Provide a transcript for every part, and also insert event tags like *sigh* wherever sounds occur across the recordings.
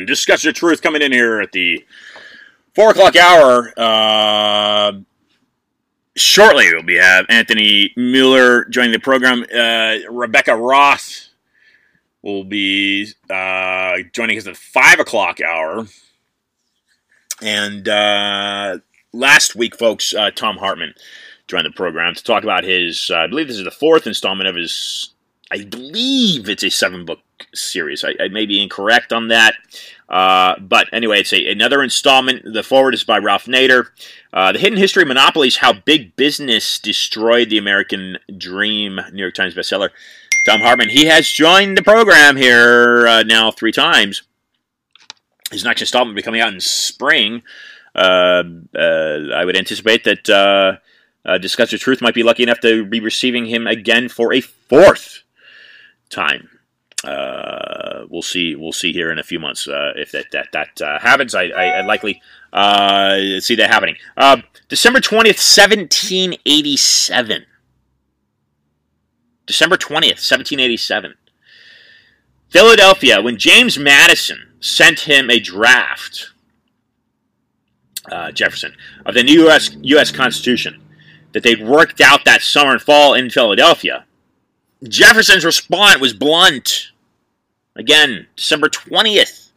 and discuss the truth coming in here at the four o'clock hour. Uh, shortly, we'll be have Anthony Mueller joining the program. Uh, Rebecca Roth will be uh, joining us at five o'clock hour. And uh, last week, folks, uh, Thom Hartmann joined the program to talk about his. Uh, I believe this is the fourth installment of his. I believe it's a seven book series. I, I may be incorrect on that. Uh, but anyway, it's a, another installment. The forward is by Ralph Nader. Uh, the Hidden History of Monopolies How Big Business Destroyed the American Dream, New York Times bestseller. Thom Hartmann, he has joined the program here uh, now three times. His next installment will be coming out in spring. Uh, uh, I would anticipate that uh, Discuss the Truth might be lucky enough to be receiving him again for a fourth time. Uh, we'll see. We'll see here in a few months uh, if that that that uh, happens. I, I, I likely uh, see that happening. Uh, December twentieth, seventeen eighty seven. December twentieth, seventeen eighty seven. Philadelphia, when James Madison sent him a draft, uh, Jefferson, of the new U.S. U.S. Constitution that they'd worked out that summer and fall in Philadelphia Jefferson's response was blunt. Again, December 20th,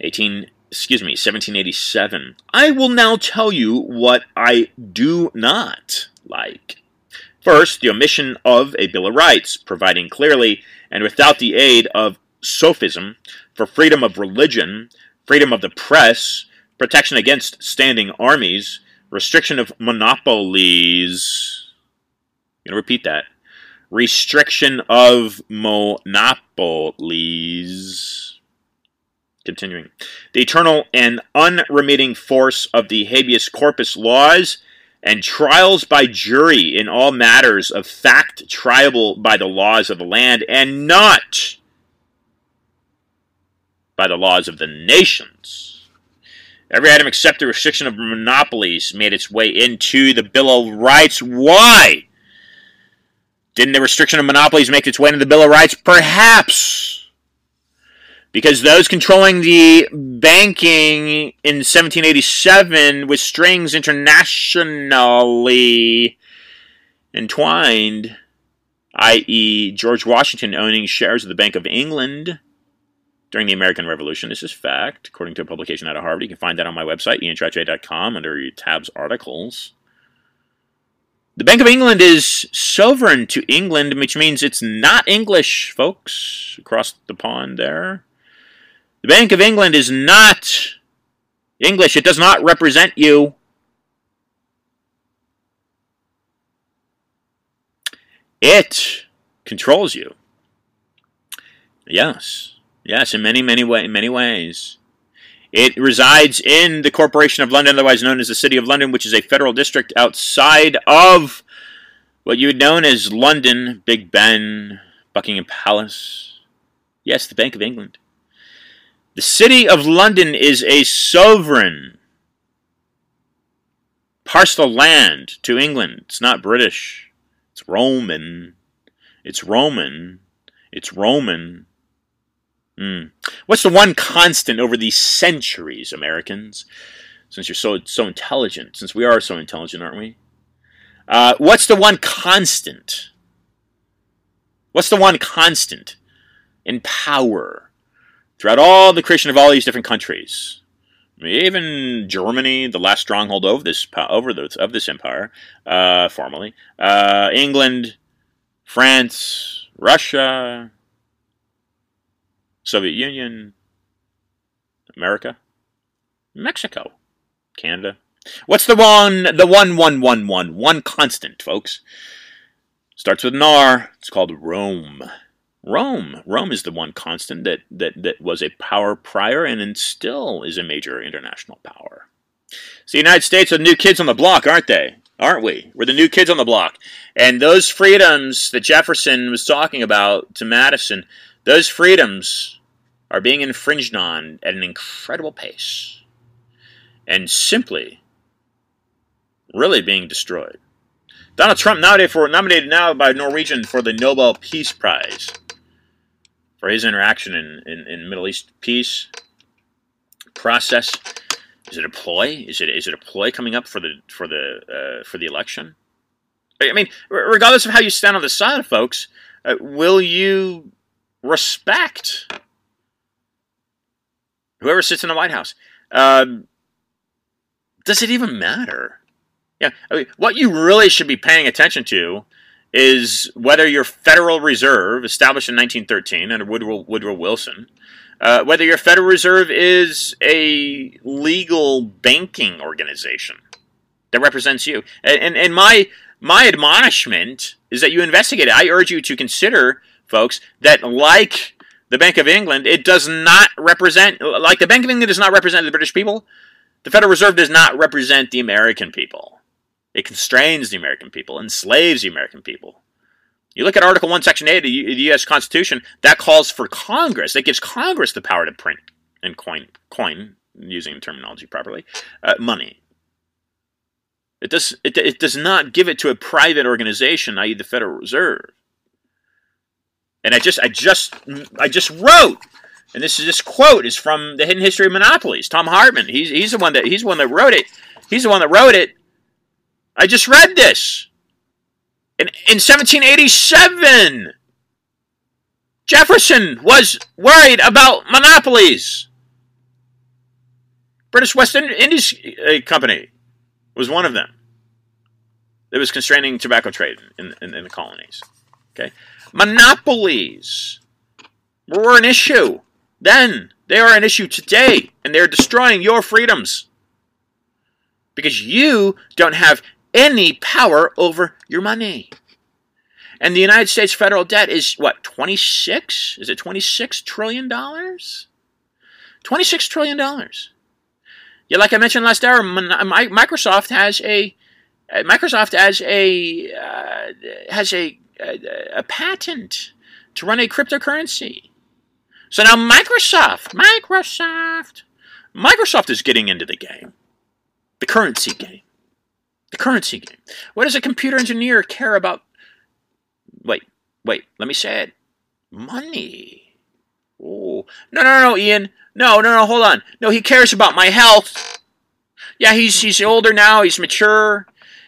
18, excuse me, 1787. I will now tell you what I do not like. First, the omission of a Bill of Rights, providing clearly and without the aid of sophism for freedom of religion, freedom of the press, protection against standing armies, restriction of monopolies. I'm going to repeat that restriction of monopolies. Continuing. The eternal and unremitting force of the habeas corpus laws and trials by jury in all matters of fact triable by the laws of the land and not by the laws of the nations. Every item except the restriction of monopolies made its way into the Bill of Rights. Why? Didn't the restriction of monopolies make its way into the Bill of Rights? Perhaps. Because those controlling the banking in 1787 with strings internationally entwined, i.e., George Washington owning shares of the Bank of England during the American Revolution. This is fact, according to a publication out of Harvard. You can find that on my website, iantrottier.com, under tabs articles. The Bank of England is sovereign to England, which means it's not English, folks, across the pond there. The Bank of England is not English. It does not represent you. It controls you. Yes. Yes, in many, many way, many ways. It resides in the Corporation of London, otherwise known as the City of London, which is a federal district outside of what you would known as London, Big Ben, Buckingham Palace. Yes, the Bank of England. The City of London is a sovereign parcel land to England. It's not British. It's Roman. It's Roman. It's Roman. Mm. What's the one constant over these centuries, Americans? Since you're so so intelligent, since we are so intelligent, aren't we? Uh, what's the one constant? What's the one constant in power throughout all the creation of all these different countries? even Germany, the last stronghold of this over of this empire, uh, formerly, uh, England, France, Russia, Soviet Union, America, Mexico, Canada. What's the one, the one, one, one, one, one constant, folks? Starts with an R. It's called Rome. Rome. Rome is the one constant that, that, that was a power prior and still is a major international power. So the United States are the new kids on the block, aren't they? Aren't we? We're the new kids on the block. And those freedoms that Jefferson was talking about to Madison, those freedoms are being infringed on at an incredible pace and simply really being destroyed. Donald Trump nominated for nominated now by Norwegian for the Nobel Peace Prize for his interaction in, in, in Middle East peace process. Is it a ploy? Is it is it a ploy coming up for the for the uh, for the election? I mean, regardless of how you stand on the side, folks, uh, will you respect whoever sits in the White House? Um, does it even matter? Yeah, I mean, what you really should be paying attention to is whether your Federal Reserve, established in 1913 under Woodrow, Woodrow Wilson, uh, whether your Federal Reserve is a legal banking organization that represents you. And, and, and my my admonishment is that you investigate it. I urge you to consider, folks, that like the Bank of England, it does not represent, like the Bank of England does not represent the British people, the Federal Reserve does not represent the American people. It constrains the American people, enslaves the American people. You look at Article 1, Section 8 of the U.S. Constitution, that calls for Congress. That gives Congress the power to print and coin, coin using terminology properly, uh, money. It does, it, it does not give it to a private organization, i.e., the Federal Reserve. And I just, I just, I just wrote, and this is this quote is from the Hidden History of Monopolies. Thom Hartmann, he's he's the one that he's the one that wrote it. He's the one that wrote it. I just read this. In, in 1787, Jefferson was worried about monopolies. British West Indies uh, Company was one of them. That was constraining tobacco trade in, in, in the colonies. Okay, monopolies were an issue then. They are an issue today, and they're destroying your freedoms because you don't have any power over your money. And the United States federal debt is what, 26? Is it 26 trillion dollars? 26 trillion dollars. Yeah, like I mentioned last hour, Microsoft has a Microsoft has a uh, has a, a, a patent to run a cryptocurrency. So now Microsoft, Microsoft, Microsoft is getting into the game, the currency game. The currency game. What does a computer engineer care about? Wait, wait, let me say it. Money. Oh, no, no, no, Ian. No, no, no, hold on. No, he cares about my health. Yeah, he's he's older now. He's mature,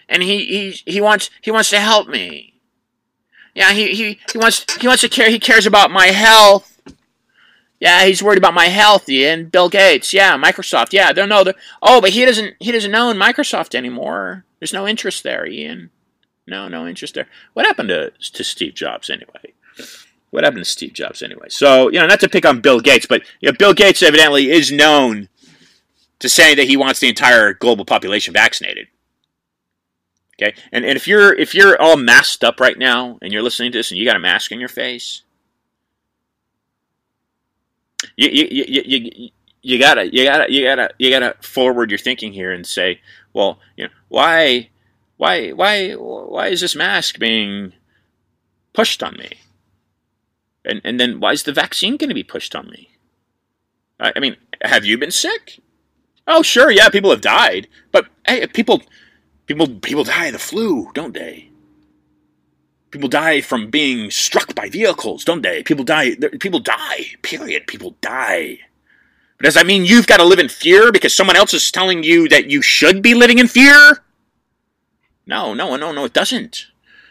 and he he he wants he wants to help me. Yeah, he he he wants he wants to care. He cares about my health. Yeah, he's worried about my health, Ian. Bill Gates. Yeah, Microsoft. Yeah, they know. Oh, but he doesn't. He doesn't own Microsoft anymore. There's no interest there, Ian. No, no interest there. What happened to to Steve Jobs anyway? What happened to Steve Jobs anyway? So you know, not to pick on Bill Gates, but you know, Bill Gates evidently is known to say that he wants the entire global population vaccinated. Okay, and and if you're if you're all masked up right now and you're listening to this and you got a mask in your face, you you you, you, you gotta you gotta you gotta you gotta forward your thinking here and say, well, you know, why why why why is this mask being pushed on me? And and then why is the vaccine going to be pushed on me? I, I mean, have you been sick? Oh, sure, yeah, people have died, but hey, people people people die of the flu, don't they? People die from being struck by vehicles, don't they? People die. People die. Period. People die. But does that mean you've got to live in fear because someone else is telling you that you should be living in fear? No, no, no, no, it doesn't.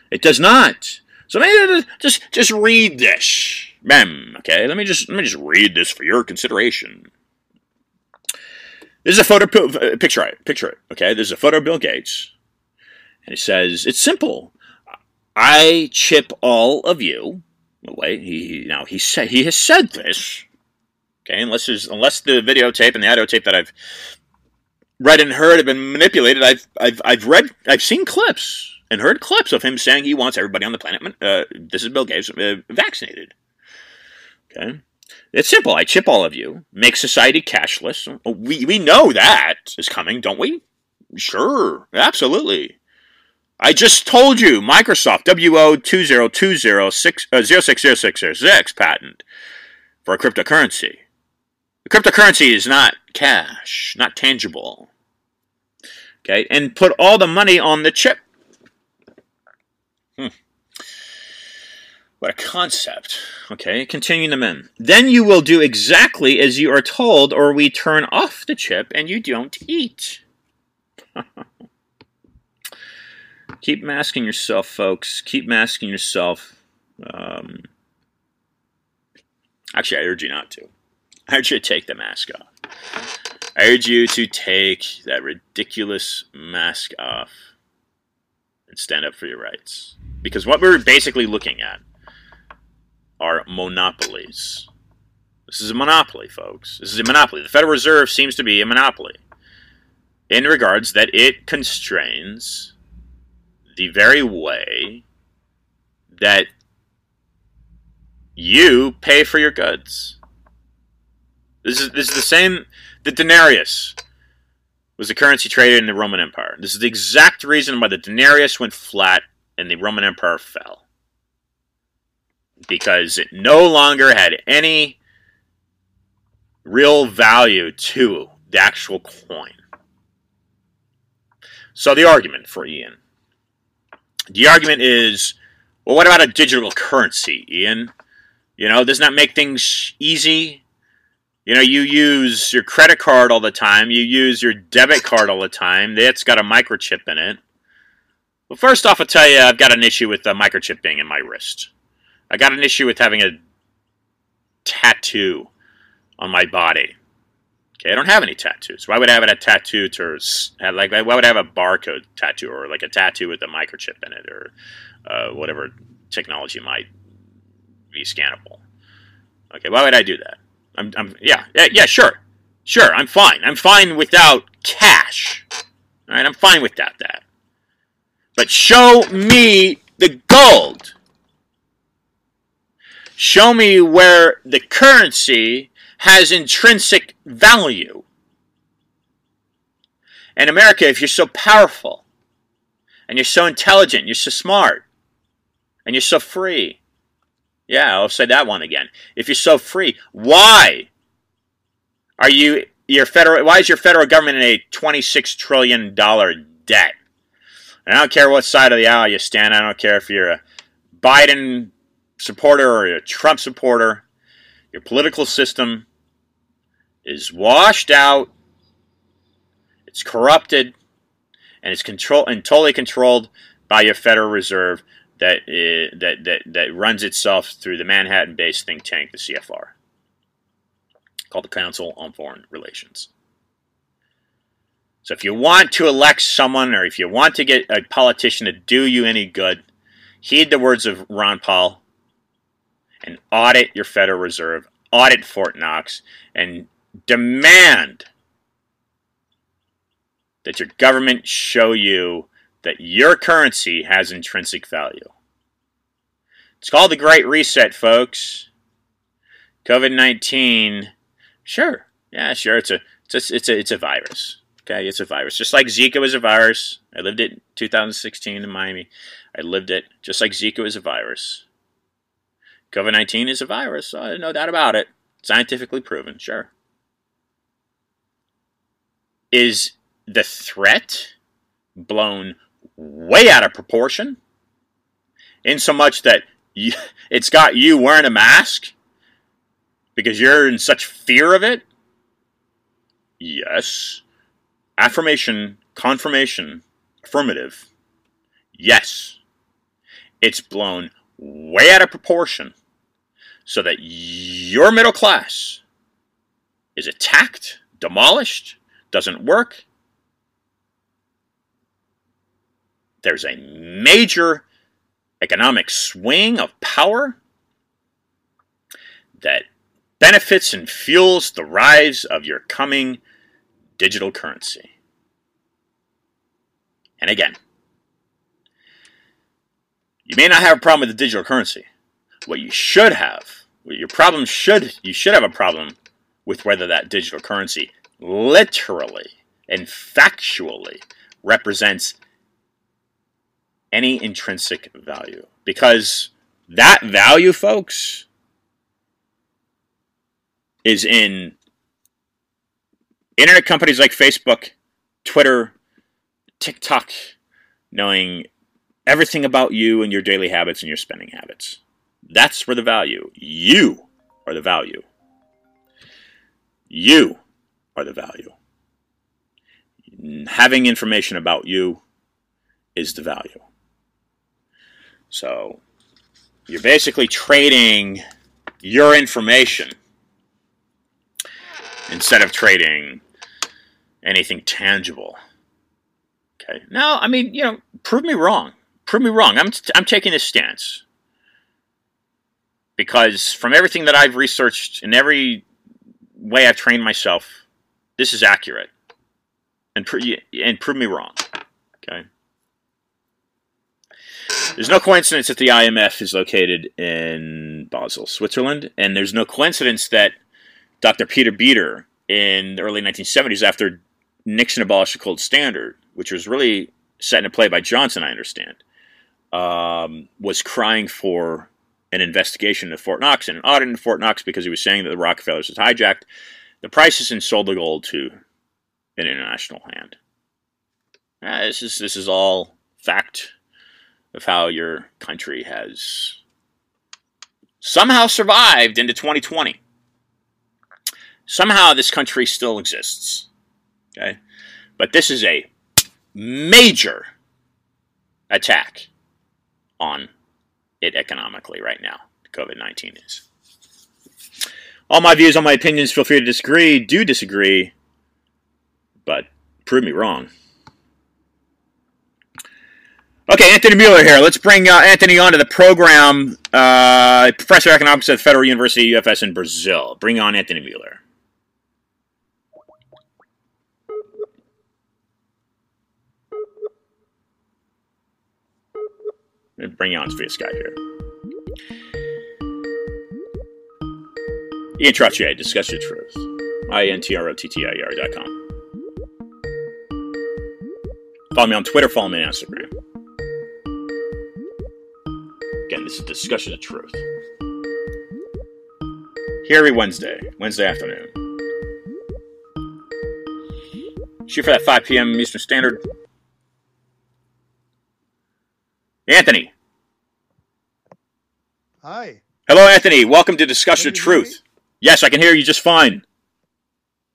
It does not. So maybe just just read this, mem. Okay, let me just let me just read this for your consideration. This is a photo. Uh, picture it. Picture it. Okay, this is a photo of Bill Gates, and it says it's simple. I chip all of you. Wait, he now he said he has said this. Okay, unless there's unless the videotape and the audio tape that I've read and heard have been manipulated, I've I've I've read I've seen clips and heard clips of him saying he wants everybody on the planet. Uh, this is Bill Gates uh, vaccinated. Okay, it's simple. I chip all of you, make society cashless. We we know that is coming, don't we? Sure, absolutely. I just told you, Microsoft WO202006060606 uh, patent for a cryptocurrency. Cryptocurrency is not cash, not tangible. Okay, and put all the money on the chip. What a concept. Okay, continuing them in. Then you will do exactly as you are told, or we turn off the chip and you don't eat. *laughs* Keep masking yourself, folks. Keep masking yourself. Um, actually, I urge you not to. I urge you to take the mask off. I urge you to take that ridiculous mask off and stand up for your rights. Because what we're basically looking at are monopolies. This is a monopoly, folks. This is a monopoly. The Federal Reserve seems to be a monopoly in regards that it constrains the very way that you pay for your goods. This is this is the same. The denarius was the currency traded in the Roman Empire. This is the exact reason why the denarius went flat and the Roman Empire fell, because it no longer had any real value to the actual coin. So the argument for Ian the argument is, well, what about a digital currency, Ian? You know, doesn't that make things easy? You know, you use your credit card all the time, you use your debit card all the time. That's got a microchip in it. Well, first off, I'll tell you, I've got an issue with the microchip being in my wrist. I got an issue with having a tattoo on my body. Okay, I don't have any tattoos. Why would I have a tattoo to like? Why would I have a barcode tattoo or like a tattoo with a microchip in it or uh, whatever technology might be scannable? Okay, why would I do that? I'm, I'm yeah, yeah, yeah, sure, sure. I'm fine. I'm fine without cash. All right, I'm fine without that. But show me the gold. Show me where the currency has intrinsic value. In America, if you're so powerful, and you're so intelligent, you're so smart, and you're so free, yeah, I'll say that one again. If you're so free, why are you your federal? Why is your federal government in a 26 trillion dollar debt? And I don't care what side of the aisle you stand. I don't care if you're a Biden supporter or a Trump supporter. Your political system is washed out, it's corrupted, and it's control and totally controlled by your Federal Reserve that, uh, that, that, that runs itself through the Manhattan-based think tank, the CFR, called the Council on Foreign Relations. So if you want to elect someone or if you want to get a politician to do you any good, heed the words of Ron Paul and audit your Federal Reserve, audit Fort Knox, and demand that your government show you that your currency has intrinsic value. It's called the Great Reset, folks. COVID 19, sure. Yeah, sure. It's a, it's, a, it's, a, it's a virus. Okay, it's a virus. Just like Zika was a virus. I lived it in 2016 in Miami. I lived it just like Zika was a virus. COVID 19 is a virus, so no doubt about it. Scientifically proven, sure. Is the threat blown way out of proportion? In so much that you, *laughs* it's got you wearing a mask because you're in such fear of it? Yes. Affirmation, confirmation, affirmative. Yes. It's blown way out of proportion so that your middle class is attacked, demolished, doesn't work. There's a major economic swing of power that benefits and fuels the rise of your coming digital currency. And again, you may not have a problem with the digital currency. What you should have, your problem should, you should have a problem with whether that digital currency literally and factually represents any intrinsic value. Because that value, folks, is in internet companies like Facebook, Twitter, TikTok, knowing everything about you and your daily habits and your spending habits. That's where the value. You are the value. You are the value. Having information about you is the value. So you're basically trading your information instead of trading anything tangible. Okay. Now, I mean, you know, prove me wrong. Prove me wrong. I'm, I'm taking this stance. Because from everything that I've researched and every way I've trained myself, this is accurate. And, pro- and prove me wrong. Okay. There's no coincidence that the IMF is located in Basel, Switzerland, and there's no coincidence that Dr. Peter Beter in the early 1970s, after Nixon abolished the gold standard, which was really set into play by Johnson, I understand, um, was crying for an investigation into Fort Knox and an audit into Fort Knox because he was saying that the Rockefellers had hijacked the prices and sold the gold to an international hand. Uh, this is this is all fact of how your country has somehow survived into 2020. Somehow this country still exists. Okay? But this is a major attack on it economically right now. COVID 19 is. All my views, all my opinions, feel free to disagree. Do disagree, but prove me wrong. Okay, Anthony Mueller here. Let's bring uh, Anthony onto the program. Uh, professor of economics at the Federal University of UFS in Brazil. Bring on Anthony Mueller. Bring you on via Skype here. Ian Trottier, Discuss Your Truth. I-N-T-R-O-T-T-I-E-R dot com. Follow me on Twitter, follow me on Instagram. Again, this is Discussion of Truth. Here every Wednesday, Wednesday afternoon. Shoot for that 5 p.m. Eastern Standard. Anthony. Hi. Hello, Anthony. Welcome to Discussion of Truth. Yes, I can hear you just fine.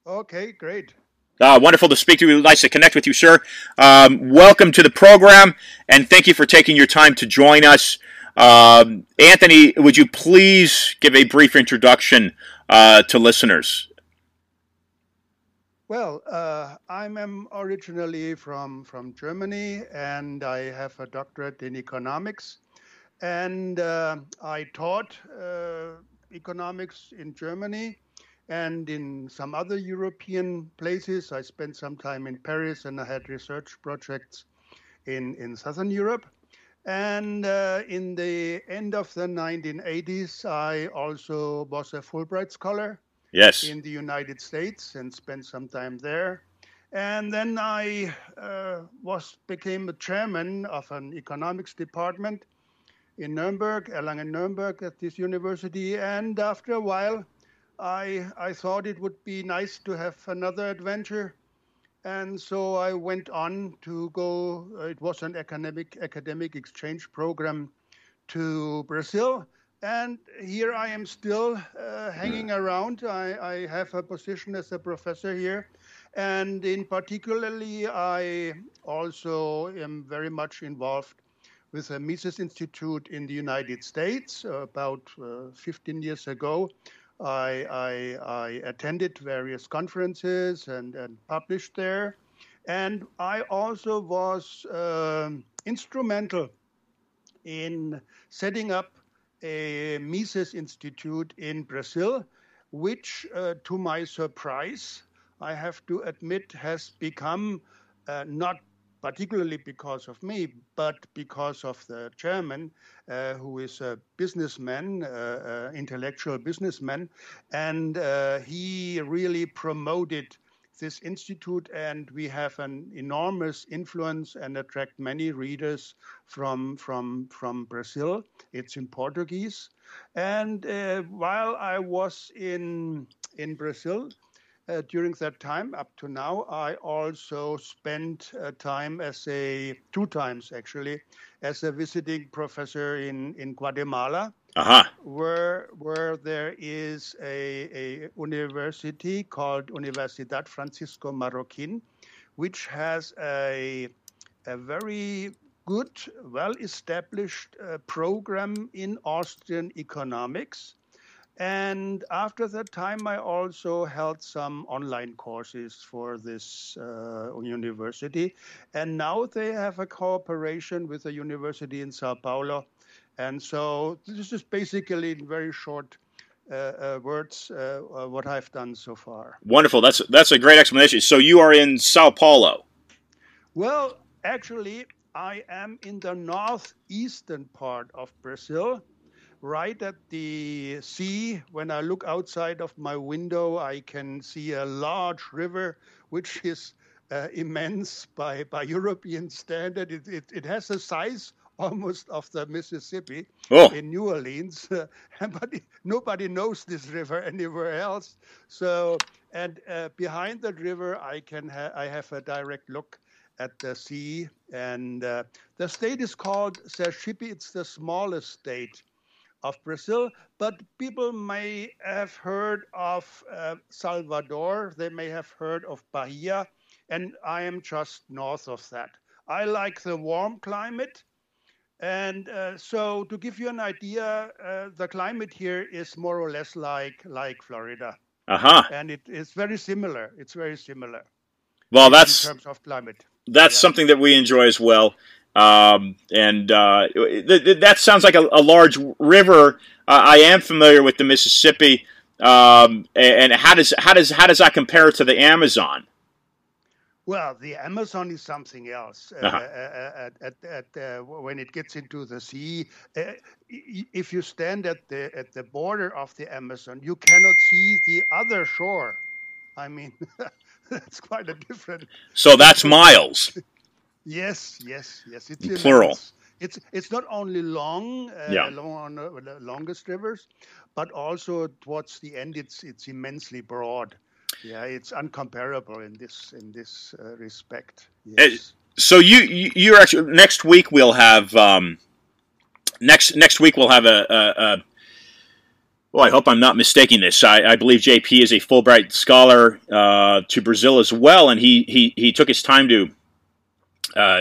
Okay, great. Uh, wonderful to speak to you. Nice to connect with you, sir. Um, welcome to the program, and thank you for taking your time to join us. Um, Anthony, would you please give a brief introduction uh, to listeners? Well, uh, I'm originally from, from Germany and I have a doctorate in economics. And uh, I taught uh, economics in Germany and in some other European places. I spent some time in Paris and I had research projects in, in Southern Europe. And uh, in the end of the 1980s, I also was a Fulbright scholar. Yes. In the United States and spent some time there. And then I uh, was became a chairman of an economics department in Nuremberg, Erlangen-Nuremberg at this university. And after a while, I I thought it would be nice to have another adventure and so I went on to go. Uh, it was an academic academic exchange program to Brazil, and here I am still uh, hanging around. I, I, have a position as a professor here, and in particularly, I also am very much involved with the Mises Institute in the United States. Uh, about 15 years ago, I, I, I attended various conferences and, and, published there. And I also was um, instrumental in setting up a Mises Institute in Brazil, which, uh, to my surprise, I have to admit, has become uh, not particularly because of me, but because of the chairman, uh, who is a businessman, uh, uh, intellectual businessman, and uh, he really promoted this institute, and we have an enormous influence and attract many readers from from from Brazil. It's in Portuguese, and uh, while I was in in Brazil, uh, during that time up to now, I also spent uh, time as a two times actually as a visiting professor in in Guatemala, uh-huh. where where there is a, a university called Universidad Francisco Marroquín, which has a a very good, well-established uh, program in Austrian economics. And after that time, I also held some online courses for this uh, university. And now they have a cooperation with a university in Sao Paulo. And so this is basically in very short uh, uh, words uh, uh, what I've done so far. Wonderful. That's that's a great explanation. So you are in Sao Paulo. Well, actually, I am in the northeastern part of Brazil right at the sea. When I look outside of my window, I can see a large river, which is uh, immense by, by European standard. It, it, it has a size almost of the Mississippi Oh. in New Orleans, *laughs* but nobody knows this river anywhere else. So, and uh, behind that river, I can ha- I have a direct look at the sea, and uh, the state is called Sergipe. It's the smallest state of Brazil, but people may have heard of uh, Salvador. They may have heard of Bahia, and I am just north of that. I like the warm climate. And uh, so, to give you an idea, uh, the climate here is more or less like like Florida, Uh-huh. and it is very similar. It's very similar Well, that's in terms of climate. that's Yeah. something that we enjoy as well. Um, and uh, th- th- that sounds like a, a large river. Uh, I am familiar with the Mississippi. Um, and how does how does how does that compare to the Amazon? Well, the Amazon is something else. Uh, Uh-huh. uh, at, at, at, uh, when it gets into the sea, uh, if you stand at the at the border of the Amazon, you cannot see the other shore. I mean, *laughs* that's quite a different. So that's miles. *laughs* Yes, yes, yes. It's Plural. It's it's not only long, uh, Yeah. long on uh, the longest rivers, but also towards the end, it's it's immensely broad. Yeah, it's uncomparable in this in this uh, respect. Yes. So you, you you're actually next week we'll have um, next next week we'll have a, a, a well, I hope I'm not mistaking this. I, I believe JP is a Fulbright scholar uh, to Brazil as well, and he he, he took his time to uh,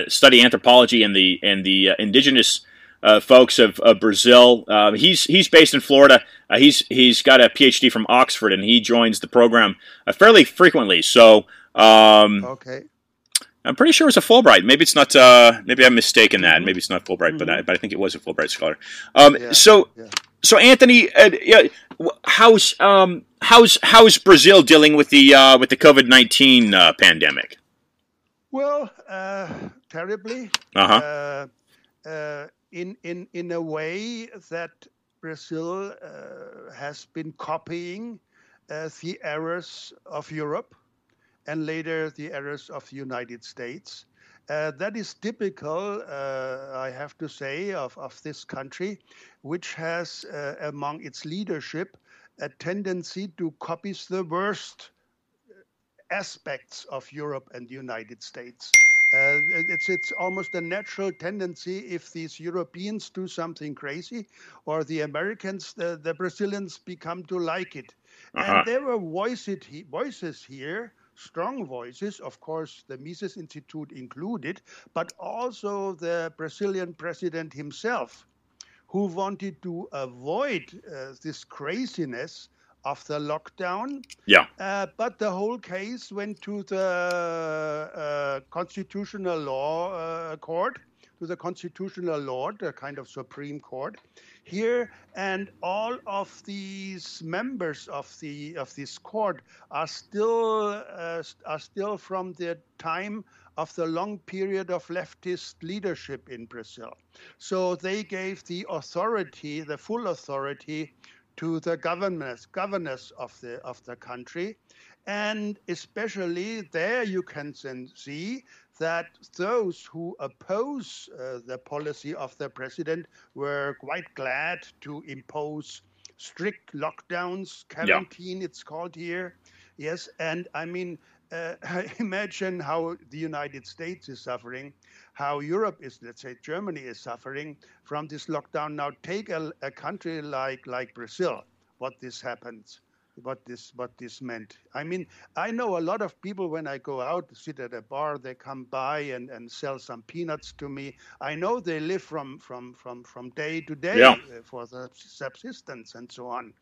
study anthropology and the and the uh, indigenous uh, folks of, of Brazil. Uh, he's he's based in Florida. Uh, he's he's got a PhD from Oxford, and he joins the program uh, fairly frequently. So. Um, Okay. I'm pretty sure it was a Fulbright. Maybe it's not. Uh, maybe I'm mistaken that. Maybe it's not Fulbright, but I, but I think it was a Fulbright scholar. Um, Yeah, so yeah. so Anthony, uh, yeah, how's um, how's how's Brazil dealing with the uh, with the COVID nineteen uh, pandemic? Well, uh, terribly. Uh-huh. Uh, uh, in in in a way that Brazil uh, has been copying uh, the errors of Europe and later the errors of the United States. Uh, that is typical, uh, I have to say, of, of this country, which has uh, among its leadership a tendency to copy the worst aspects of Europe and the United States. Uh, it's it's almost a natural tendency if these Europeans do something crazy, or the Americans, the, the Brazilians become to like it. Uh-huh. And there were voices, voices here, strong voices, of course, the Mises Institute included, but also the Brazilian president himself, who wanted to avoid uh, this craziness of the lockdown Yeah. uh, but the whole case went to the uh, constitutional law uh, court, to the constitutional law, the kind of supreme court here, and all of these members of the of this court are still uh, are still from the time of the long period of leftist leadership in Brazil. So they gave the authority, the full authority, to the governors governors of the of the country. And especially there you can see that those who oppose uh, the policy of the president were quite glad to impose strict lockdowns quarantine it's called here. Yes, and I mean, uh, *laughs* imagine how the United States is suffering, how Europe is, let's say Germany is suffering from this lockdown. Now take a, a country like like Brazil, what this happens what this what this meant. I mean, I know a lot of people when I go out, sit at a bar, they come by and, and sell some peanuts to me. I know they live from from from from day to day Yeah. uh, for the subsistence and so on.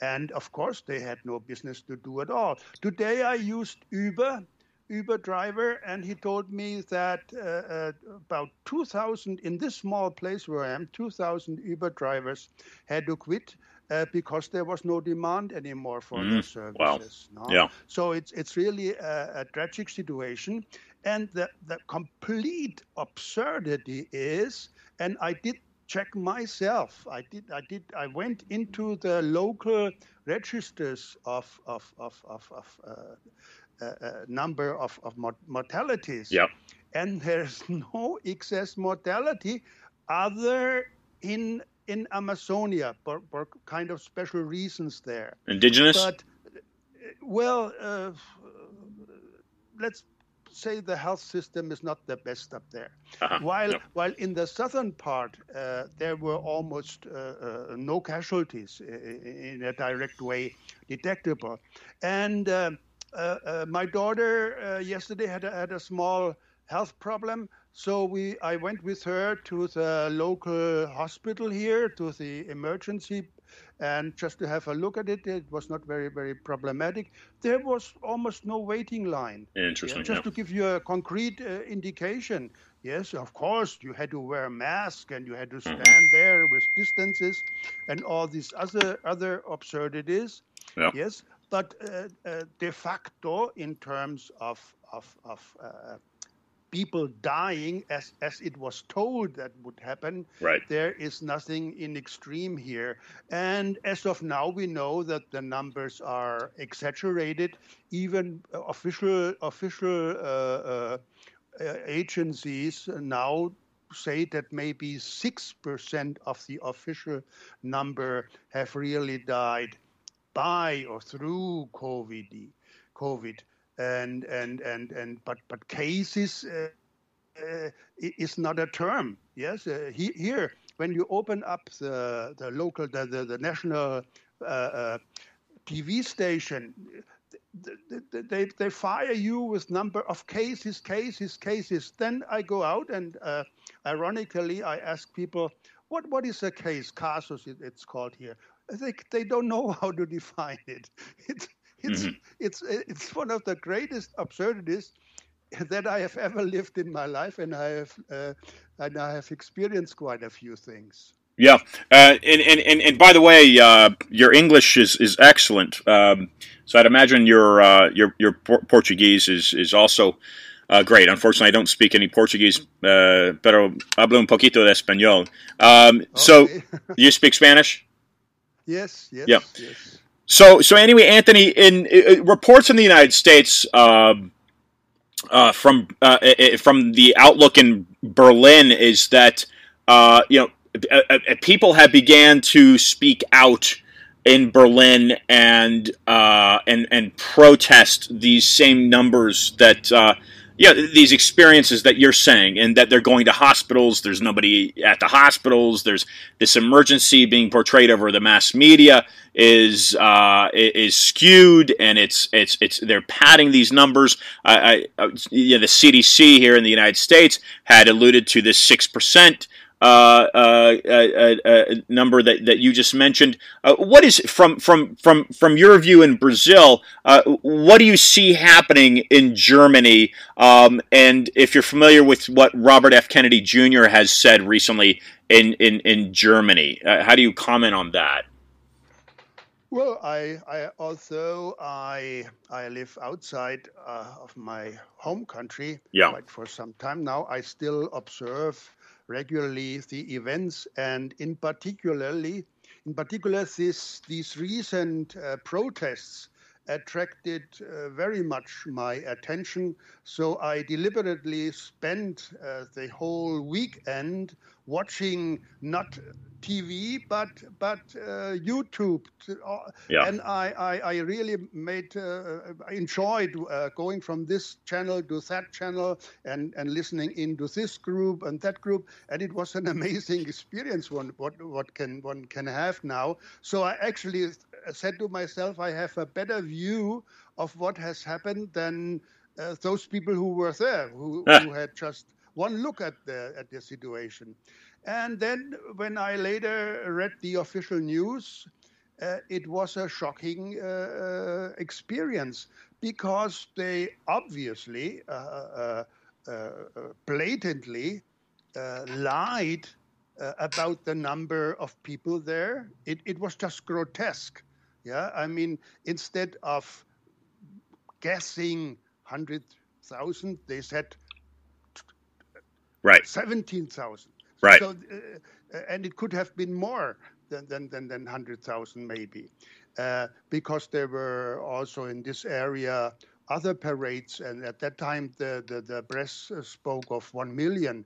And of course, they had no business to do at all. Today, I used Uber. Uber driver, and he told me that uh, uh, about 2,000 in this small place where I am, 2,000 Uber drivers had to quit uh, because there was no demand anymore for their Mm, wow. services. no? Yeah. So it's it's really a, a tragic situation, and the the complete absurdity is, and I did check myself. I did I did I went into the local registers of of of of, of uh, uh, uh, number of of mortalities Yep. and there's *laughs* no excess mortality other in in Amazonia for, for kind of special reasons there. Indigenous. But well, uh, let's say the health system is not the best up there. Uh-huh. While Yep. while in the southern part uh, there were almost uh, uh, no casualties in a direct way detectable, and uh, uh, uh, my daughter uh, yesterday had a, had a small health problem, so we I went with her to the local hospital here to the emergency. And just to have a look at it, it was not very, very problematic. There was almost no waiting line. Yeah, Interesting. just yeah. to give you a concrete uh, indication, yes, of course, you had to wear a mask and you had to Mm-hmm. stand there with distances and all these other other absurdities. Yeah. Yes, but uh, uh, de facto, in terms of of of uh, people dying, as as it was told that would happen, Right. there is nothing in extreme here. And as of now, we know that the numbers are exaggerated. Even official official uh, uh, uh, agencies now say that maybe six percent of the official number have really died by or through COVID. COVID and and and and but but cases. Uh, uh, is not a term. Yes, uh, he, here when you open up the the local the the, the national uh, uh, TV station, th- th- th- they they fire you with number of cases, cases, cases. Then I go out and uh, ironically I ask people, what what is a case? Casus it's called here. They they don't know *laughs* how to define it. It's Mhm. it's it's one of the greatest absurdities that I have ever lived in my life, and I have uh, and I have experienced quite a few things. Yeah, uh, and, and, and, and by the way, uh, your English is, is excellent. Um, so I'd imagine your uh, your your Por- Portuguese is is also uh, great. Unfortunately, I don't speak any Portuguese, uh, pero hablo un poquito de español. Um, so *laughs* you speak Spanish? yes, yes, Yeah. yes. So, so anyway, Anthony, in uh, reports in the United States um uh, from uh, uh, uh, from the outlook in Berlin is that uh, you know uh, uh, people have began to speak out in Berlin and uh, and and protest these same numbers that. Uh, yeah, these experiences that you're saying, and that they're going to hospitals. There's nobody at the hospitals. There's this emergency being portrayed over the mass media is uh, is skewed, and it's it's it's they're padding these numbers. I, I, yeah, the CDC here in the United States had alluded to this six percent uh, uh, uh, uh, number that, that you just mentioned. Uh, what is from from from from your view in Brazil? Uh, what do you see happening in Germany? Um, and if you're familiar with what Robert F. Kennedy Jr. has said recently in in in Germany, uh, how do you comment on that? Well, I, I although I I live outside uh, of my home country Yeah. for some time now, I still observe regularly the events and in particularly in particular this these recent uh, protests attracted uh, very much my attention. So I deliberately spent uh, the whole weekend watching not TV but but uh, YouTube, yeah. and I, I, I really made uh, enjoyed uh, going from this channel to that channel and and listening into this group and that group, and it was an *laughs* amazing experience. One what what can one can have now. So I actually said to myself, I have a better view of what has happened than uh, those people who were there, who, *laughs* who had just one look at the at the situation. And then when I later read the official news, uh, it was a shocking uh, uh experience because they obviously, uh, uh, uh blatantly lied about the number of people there. It, it was just grotesque. Yeah, I mean, instead of guessing 100,000, they said right 17,000. Right. So, uh, and it could have been more than than than, than 100,000 maybe, uh, because there were also in this area other parades, and at that time the the, the press spoke of one million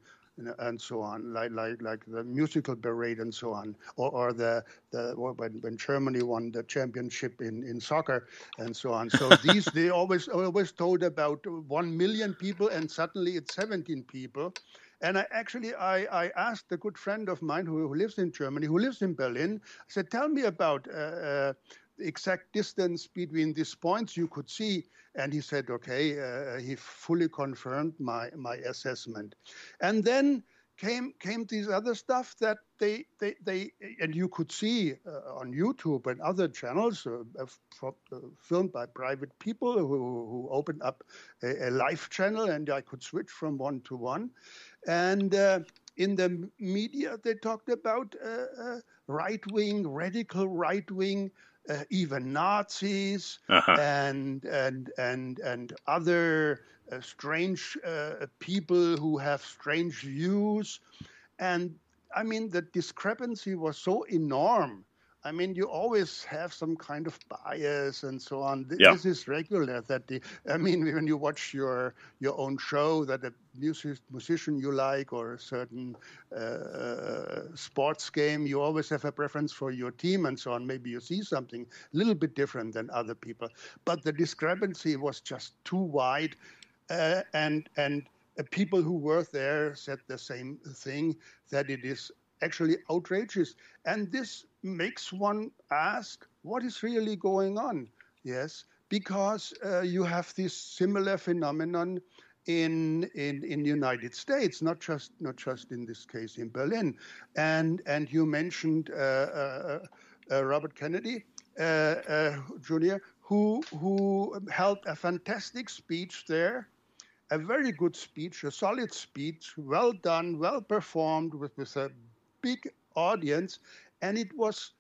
and so on, like like like the musical parade and so on, or, or the the when, when Germany won the championship in, in soccer and so on. So *laughs* these they always always told about one million people, and suddenly it's 17 people. And I actually I, I asked a good friend of mine who, who lives in Germany, who lives in Berlin. I said, "Tell me about uh, uh, the exact distance between these points you could see." And he said, "Okay." Uh, he fully confirmed my my assessment. And then came came these other stuff that they they, they and you could see uh, on YouTube and other channels uh, uh, filmed by private people who, who opened up a, a, live channel and I could switch from one to one and uh, in the media, they talked about uh, uh, right wing, radical right wing, uh, even Nazis uh-huh. and and and and other uh, strange uh, people who have strange views, and I mean the discrepancy was so enormous I mean, you always have some kind of bias and so on. This, yeah. is regular. That the, I mean, when you watch your your own show, that a music, musician you like or a certain uh, sports game, you always have a preference for your team and so on. Maybe you see something a little bit different than other people, but the discrepancy was just too wide, uh, and and. Uh, people who were there said the same thing that it is actually outrageous. And this makes one ask, what is really going on? Yes, because uh, you have this similar phenomenon in in in the United States, not just not just in this case in Berlin. And and you mentioned uh, uh, uh Robert Kennedy uh, uh, Jr., who who held a fantastic speech there a very good speech, a solid speech, well done, well performed, with, with a big audience, and it was.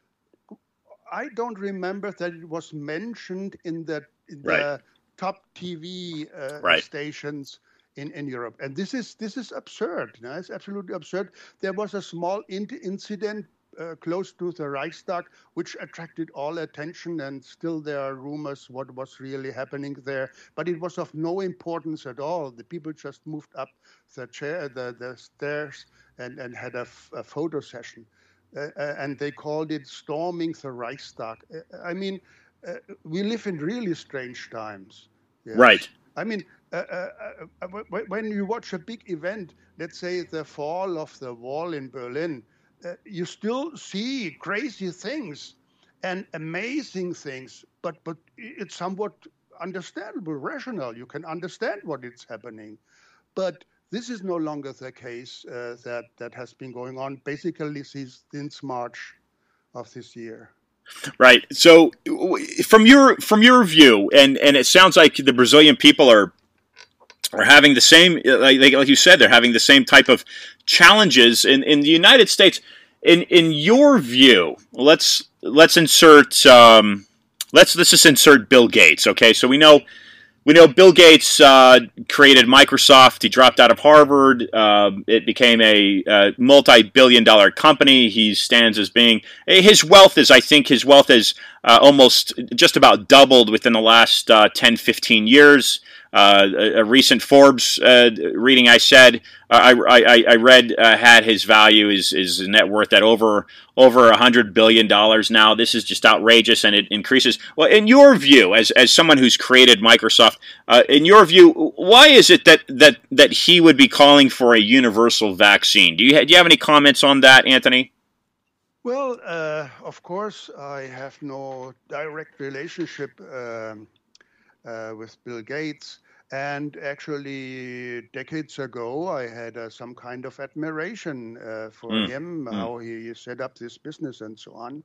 I don't remember that it was mentioned in the in right. the top TV uh, right. stations in, in Europe, and this is this is absurd. You know? It's absolutely absurd. There was a small in- incident uh, close to the Reichstag, which attracted all attention, and still there are rumors what was really happening there. But it was of no importance at all. The people just moved up the chair, the, the stairs, and, and had a, photo session. Uh, uh, and they called it storming the Reichstag. Uh, I mean, uh, we live in really strange times. Yes? Right. I mean, uh, uh, when you watch a big event, let's say the fall of the wall in Berlin, you still see crazy things and amazing things, but but it's somewhat understandable, rational. You can understand what is happening, but this is no longer the case uh, that, that has been going on basically since, since March of this year. Right. So, from your from your view, and and it sounds like the Brazilian people are are having the same, like, like you said, they're having the same type of challenges in in the United States. In in your view, let's let's insert um, let's let's just insert Bill Gates. Okay, so we know we know Bill Gates uh, created Microsoft. He dropped out of Harvard. Uh, it became a, a, multi-billion-dollar company. He stands as being his wealth is, I think, his wealth is uh, almost just about doubled within the last uh, 10, 15 years. Uh, a, recent Forbes uh, reading I said I, I, I read uh, had his value is is net worth at over over hundred billion dollars now. This is just outrageous, and it increases. Well, in your view, as as someone who's created Microsoft, uh, in your view, why is it that that that he would be calling for a universal vaccine? Do you do you have any comments on that, Anthony? Well, uh, of course, I have no direct relationship. Um, uh, with Bill Gates. And actually, decades ago, I had uh, some kind of admiration uh, for mm. him, mm. how he set up this business and so on.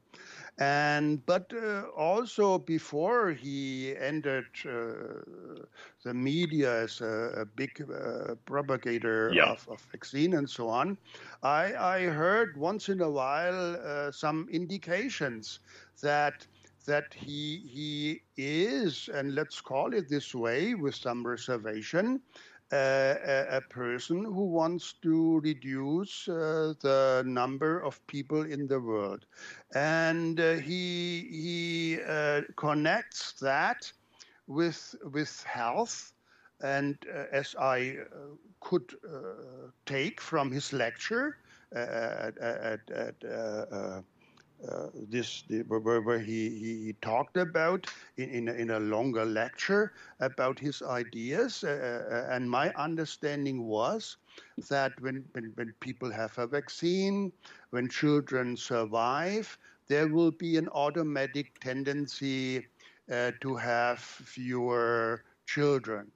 And but uh, also before he entered uh, the media as a, a big uh, propagator yeah. of, of, vaccine and so on, I, I heard once in a while some indications that that he he is, and let's call it this way with some reservation, uh, a, a, person who wants to reduce uh, the number of people in the world, and uh, he he uh, connects that with with health, and uh, as I uh, could take from his lecture at, at, at uh, this the, where, where he, he, he, talked about in, in a, in, a, longer lecture about his ideas. Uh, uh, and my understanding was that when, when, when people have a vaccine, when children survive, there will be an automatic tendency uh, to have fewer children.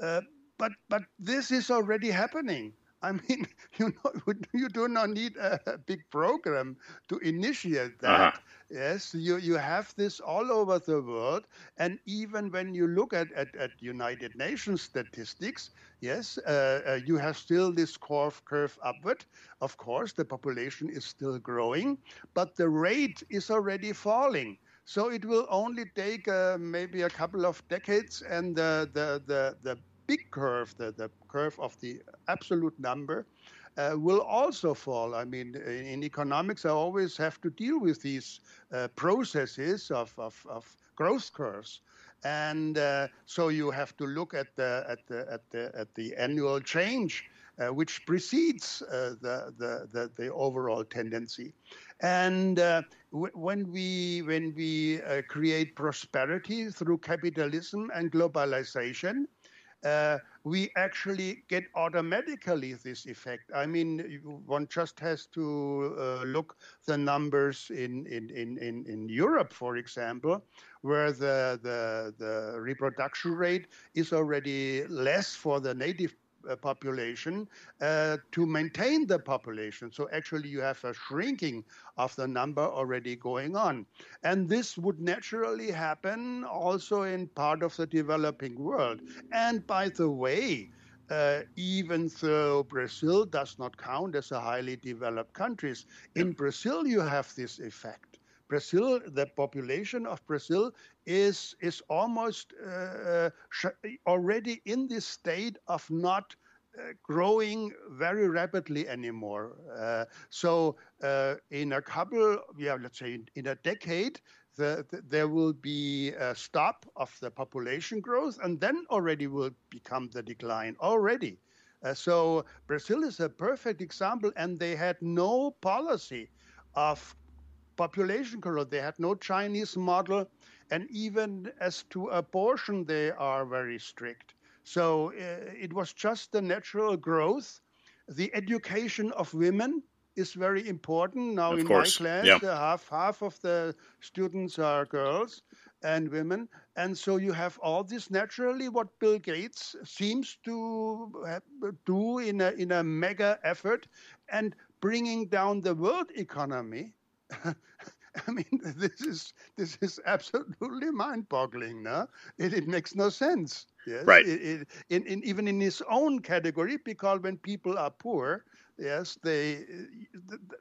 Uh, but, but this is already happening. I mean, *laughs* you know, *laughs* you do not need a big program to initiate that. Uh-huh. Yes, you, you have this all over the world, and even when you look at, at, at United Nations statistics, yes, uh, uh, you have still this curve curve upward. Of course, the population is still growing, but the rate is already falling. So it will only take uh, maybe a couple of decades, and the the the, the big curve, the, the curve of the absolute number, uh, will also fall. I mean, in, in, economics, I always have to deal with these uh, processes of, of, of, growth curves. And uh, so you have to look at the, at the, at the, at the annual change, uh, which precedes uh, the, the, the, the, overall tendency. And uh, w- when we, when we create prosperity through capitalism and globalization, uh, we actually get automatically this effect. I mean, one just has to uh, look the numbers in, in, in, in, in Europe, for example, where the, the, the reproduction rate is already less for the native population uh, to maintain the population. So actually, you have a shrinking of the number already going on. And this would naturally happen also in part of the developing world. And by the way, uh, even though Brazil does not count as a highly developed country, in Brazil you have this effect. Brazil, the population of Brazil is is almost uh, uh already in this state of not uh, growing very rapidly anymore. Uh, so uh, in a couple, yeah, let's say in, in a decade, the, the, there will be a stop of the population growth, and then already will become the decline already. Uh, so Brazil is a perfect example, and they had no policy of population growth. They had no Chinese model, and even as to abortion, they are very strict. So uh, it was just the natural growth. The education of women is very important. Now of in course. my class, yeah. uh, half half of the students are girls and women, and so you have all this naturally. What Bill Gates seems to do in a in a mega effort, and bringing down the world economy. *laughs* *laughs* I mean, this is this is absolutely mind-boggling. No, it, it makes no sense. Yes, right. It, it, in, in, even in his own category, because when people are poor, yes, they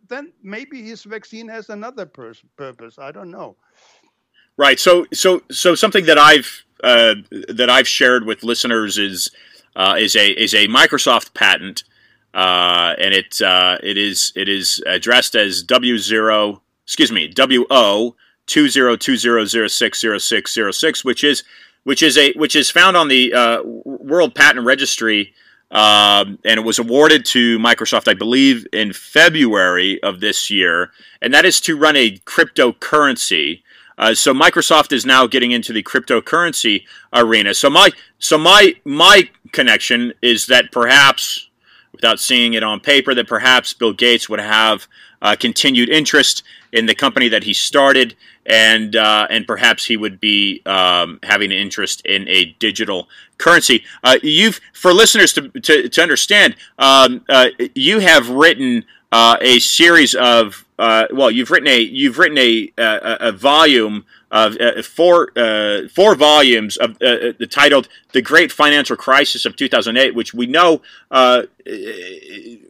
then maybe his vaccine has another pers- purpose. I don't know. Right. So, so, so something that I've uh, that I've shared with listeners is uh, is a is a Microsoft patent, uh, and it uh, it is it is addressed as W zero excuse me W O two zero two zero zero six zero six zero six, which is which is a which is found on the uh, World Patent Registry. Um, and it was awarded to Microsoft, I believe, in February of this year, and that is to run a cryptocurrency uh, so Microsoft is now getting into the cryptocurrency arena. So my so my my connection is that perhaps, without seeing it on paper, that perhaps Bill Gates would have uh, continued interest in the company that he started, and uh, and perhaps he would be um, having an interest in a digital currency. Uh, you've for listeners to to, to understand, um, uh, you have written uh, a series of uh, well, you've written a you've written a a, a volume of uh, four uh, four volumes of uh, uh, titled "The Great Financial Crisis of 2008," which we know uh,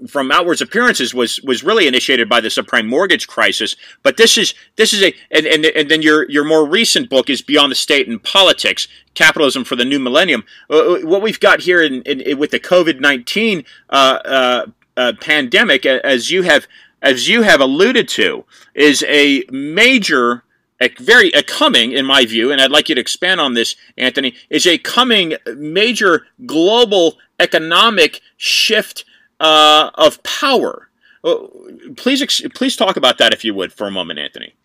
from outwards appearances was was really initiated by the subprime mortgage crisis. But this is this is a and, and, and then your your more recent book is Beyond the State and Politics: Capitalism for the New Millennium. what we've got here in, in with the COVID nineteen pandemic, as you have as you have alluded to, is a major, a very a coming, in my view, and I'd like you to expand on this, Anthony, is a coming major global economic shift uh, of power. Uh, please, please talk about that if you would for a moment, Anthony.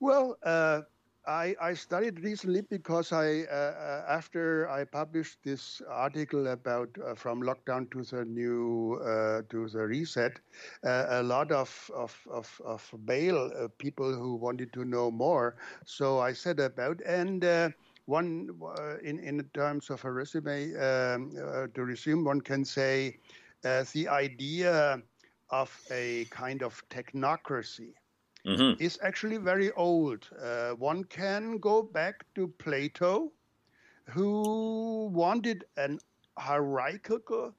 Well, uh, I, I studied recently because I, uh, uh, after I published this article about uh, from lockdown to the new uh, to the reset, uh, a lot of of of, of bail uh, people who wanted to know more. So I said about and. one in in terms of a resume um, to resume, one can say the idea of a kind of technocracy mm-hmm. is actually very old. Uh, one can go back to Plato, who wanted an hierarchical,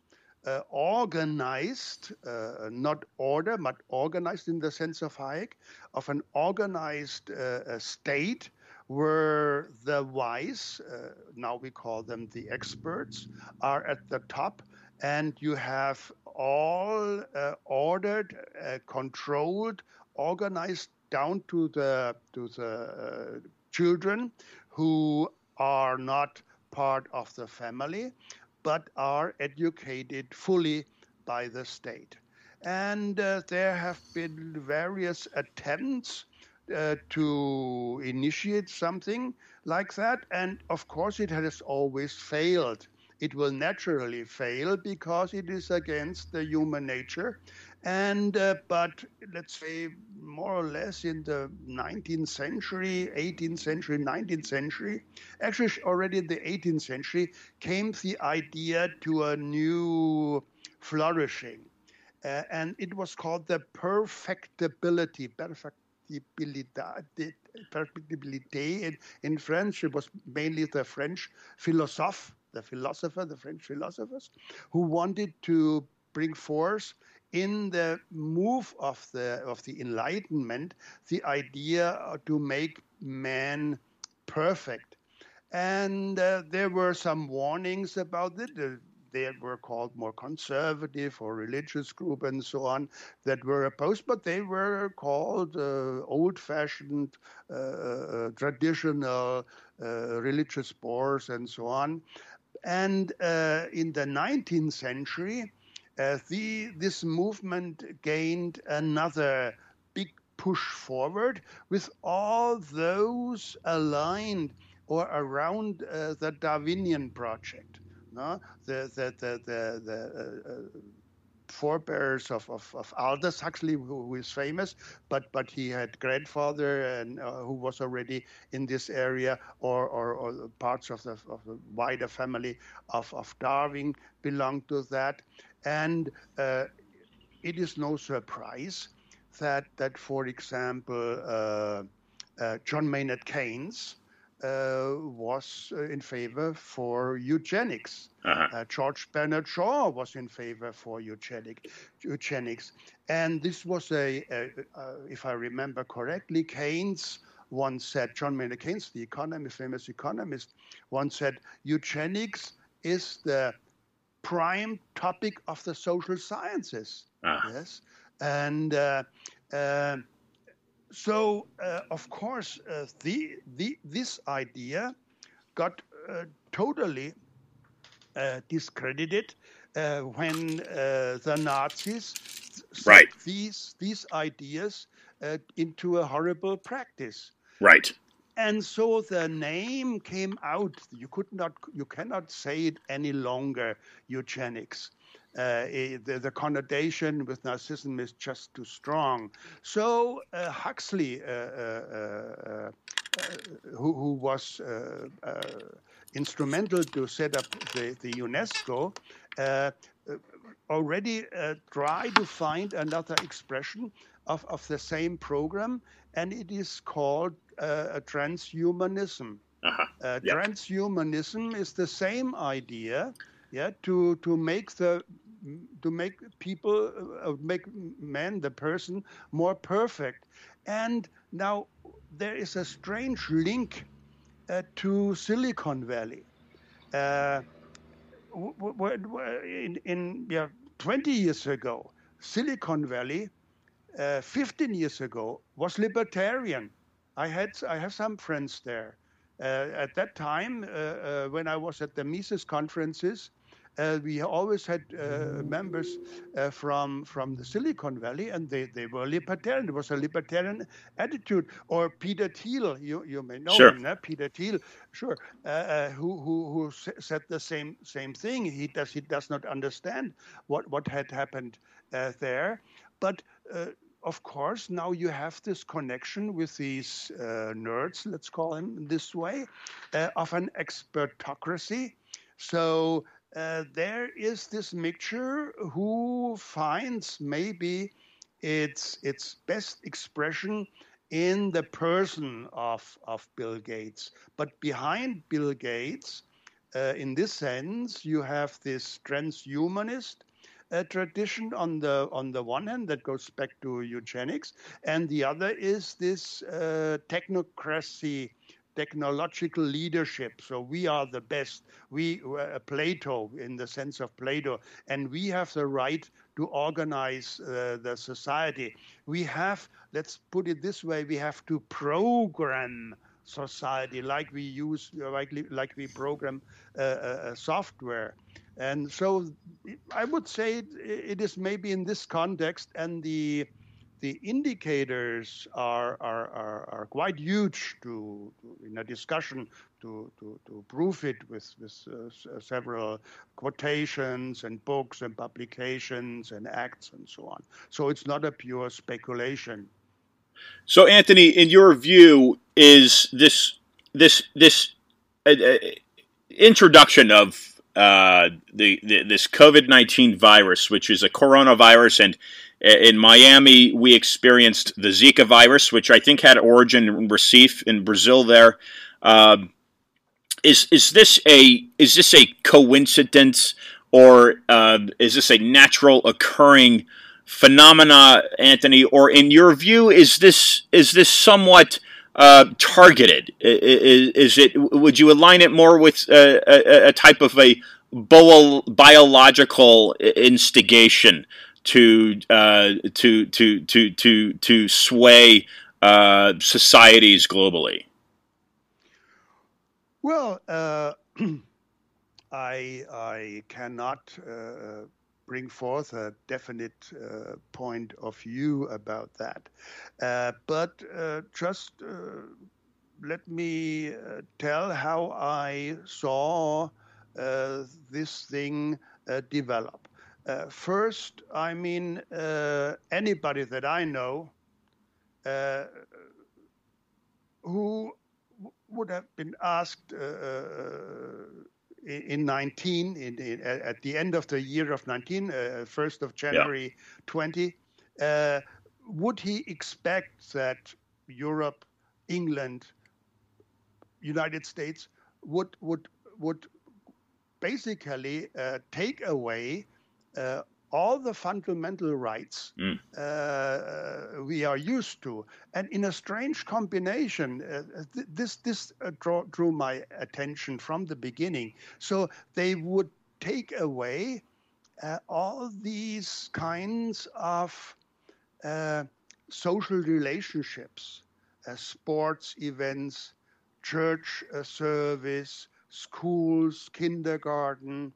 uh, organized, uh, not order, but organized in the sense of Hayek, of an organized uh, state where the wise, uh, now we call them the experts, are at the top, and you have all uh, ordered, controlled, organized down to the to the uh, children who are not part of the family but are educated fully by the state. And uh, there have been various attempts uh, to initiate something like that. And of course it has always failed. It will naturally fail because it is against the human nature and uh, but let's say more or less in the 19th century, 18th century, 19th century, actually already in the 18th century, came the idea to a new flourishing, uh, and it was called the perfectibility. Perfectibility. Perfectibility in, in French, it was mainly the French philosophe, the philosopher, the French philosophers, who wanted to bring forth in the move of the of the enlightenment the idea to make man perfect and uh, there were some warnings about it uh, they were called more conservative or religious group and so on that were opposed, but they were called uh, old-fashioned, uh, uh traditional uh, religious bores and so on. And uh, in the 19th century, uh, the, this movement gained another big push forward with all those aligned or around uh, the Darwinian project. No? The, the, the, the, the uh, forebears of, of, of Aldous Huxley, who, who is famous, but, but he had grandfather and uh, who was already in this area, or, or, or parts of the, of the wider family of, of Darwin belonged to that. And uh, it is no surprise that, that for example, uh, uh, John Maynard Keynes uh, was uh, in favor for eugenics. Uh-huh. Uh, George Bernard Shaw was in favor for eugenic, eugenics. And this was a, a if I remember correctly, Keynes once said, John Maynard Keynes, the economist, famous economist, once said, eugenics is the prime topic of the social sciences. Ah. Yes, and uh, uh, so uh, of course uh, the the this idea got uh, totally uh, discredited when the Nazis right. these these ideas into a horrible practice. Right and so the name came out. You could not, you cannot say it any longer. Eugenics. Uh, eh, the, the, connotation with Nazism is just too strong. So uh, Huxley, uh, uh, uh who, who, was uh, instrumental to set up the, the UNESCO, already tried to find another expression of, of the same program, and it is called uh, transhumanism. Uh-huh. Uh, yep. Transhumanism is the same idea, yeah, to to make the to make people uh, make man the person more perfect, and now there is a strange link uh, to Silicon Valley. Uh, in, in yeah, 20 years ago, Silicon Valley, uh, 15 years ago, was libertarian. I had I have some friends there. Uh, at that time, uh, uh, when I was at the Mises conferences, uh, we always had uh, members uh, from from the Silicon Valley, and they, they were libertarian. It was a libertarian attitude. Or Peter Thiel, you, you may know sure. him, eh? Peter Thiel, sure, who who who said the same same thing. He does he does not understand what what had happened there, but of course, now you have this connection with these uh, nerds, let's call them this way, uh, of an expertocracy. So uh, there is this mixture who finds maybe its its best expression in the person of, of Bill Gates. But behind Bill Gates, uh, in this sense, you have this transhumanist uh, tradition on the on the one hand that goes back to eugenics, and the other is this uh, technocracy technological leadership. So we are the best. We uh, Plato in the sense of Plato, and we have the right to organize uh, the society. We have, let's put it this way, we have to program society like we use, like, like we program uh, uh software. And so I would say it, is maybe in this context, and the the indicators are, are, are, are quite huge to, to, in a discussion to, to, to prove it with, with uh, several quotations and books and publications and acts and so on. So it's not a pure speculation. So, Anthony, in your view, is this this this uh, uh introduction of uh, the, the, this COVID nineteen virus, which is a coronavirus, and uh, in Miami we experienced the Zika virus, which I think had origin in Recife in Brazil. There uh, is is this a is this a coincidence or uh, is this a natural occurring phenomena, Anthony? Or in your view, is this is this somewhat uh, targeted? Is, is, it? Would you align it more with a, a type of a biological instigation to uh, to to to to to sway uh, societies globally? Well, uh, *clears throat* I I cannot uh, bring forth a definite uh, point of view about that. Uh, but uh, just uh, let me uh, tell how I saw this thing develop. first, I mean, anybody that I know who would have been asked in 19, in, in, at the end of the year of 19, uh, 1st of January yeah. 20, uh, would he expect that Europe, England, United States would would would basically uh, take away uh, all the fundamental rights mm. uh, we are used to. And in a strange combination, uh, th- this, this uh, draw, drew my attention from the beginning. So they would take away uh, all these kinds of uh, social relationships, uh, sports events, church service, schools, kindergarten,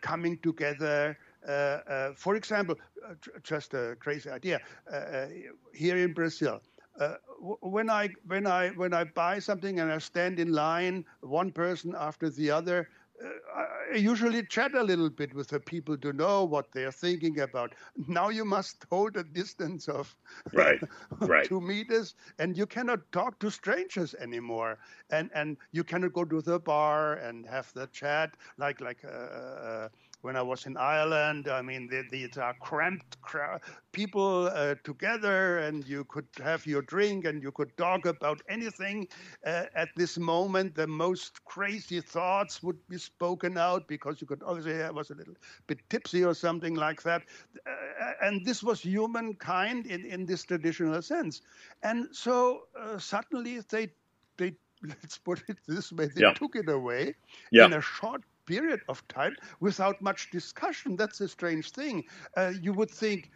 coming together uh, uh, Uh, uh, for example, uh, just a crazy idea. Uh, here in Brazil, when I when I when I buy something and I stand in line, one person after the other, I usually chat a little bit with the people to know what they're thinking about. Now you must hold a distance of right, *laughs* right. two meters, and you cannot talk to strangers anymore. And and you cannot go to the bar and have the chat like like. Uh, when I was in Ireland. I mean, these are cramped people uh, together, and you could have your drink and you could talk about anything. Uh, at this moment, the most crazy thoughts would be spoken out because you could obviously I was a little bit tipsy or something like that. Uh, and this was humankind in, in this traditional sense. And so uh, suddenly they they *laughs* let's put it this way, they yeah. took it away yeah. in a short period of time without much discussion. That's a strange thing. Uh, you would think,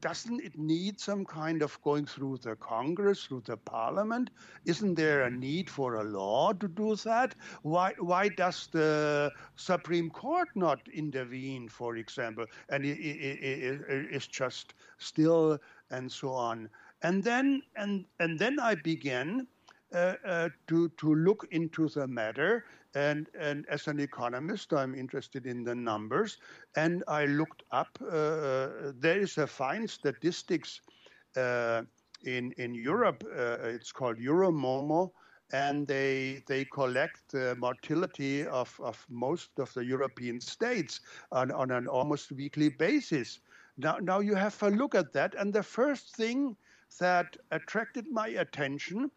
doesn't it need some kind of going through the Congress, through the Parliament? Isn't there a need for a law to do that? Why why does the Supreme Court not intervene, for example? And it, it, it, it's just still and so on. And then and and then I began uh, uh, to to look into the matter and, and as an economist, I'm interested in the numbers. And I looked up, uh, uh there is a fine statistics uh, in, in Europe. Uh, it's called Euromomo. And they, they collect the mortality of, of most of the European states on, on an almost weekly basis. Now, now you have a look at that. And the first thing that attracted my attention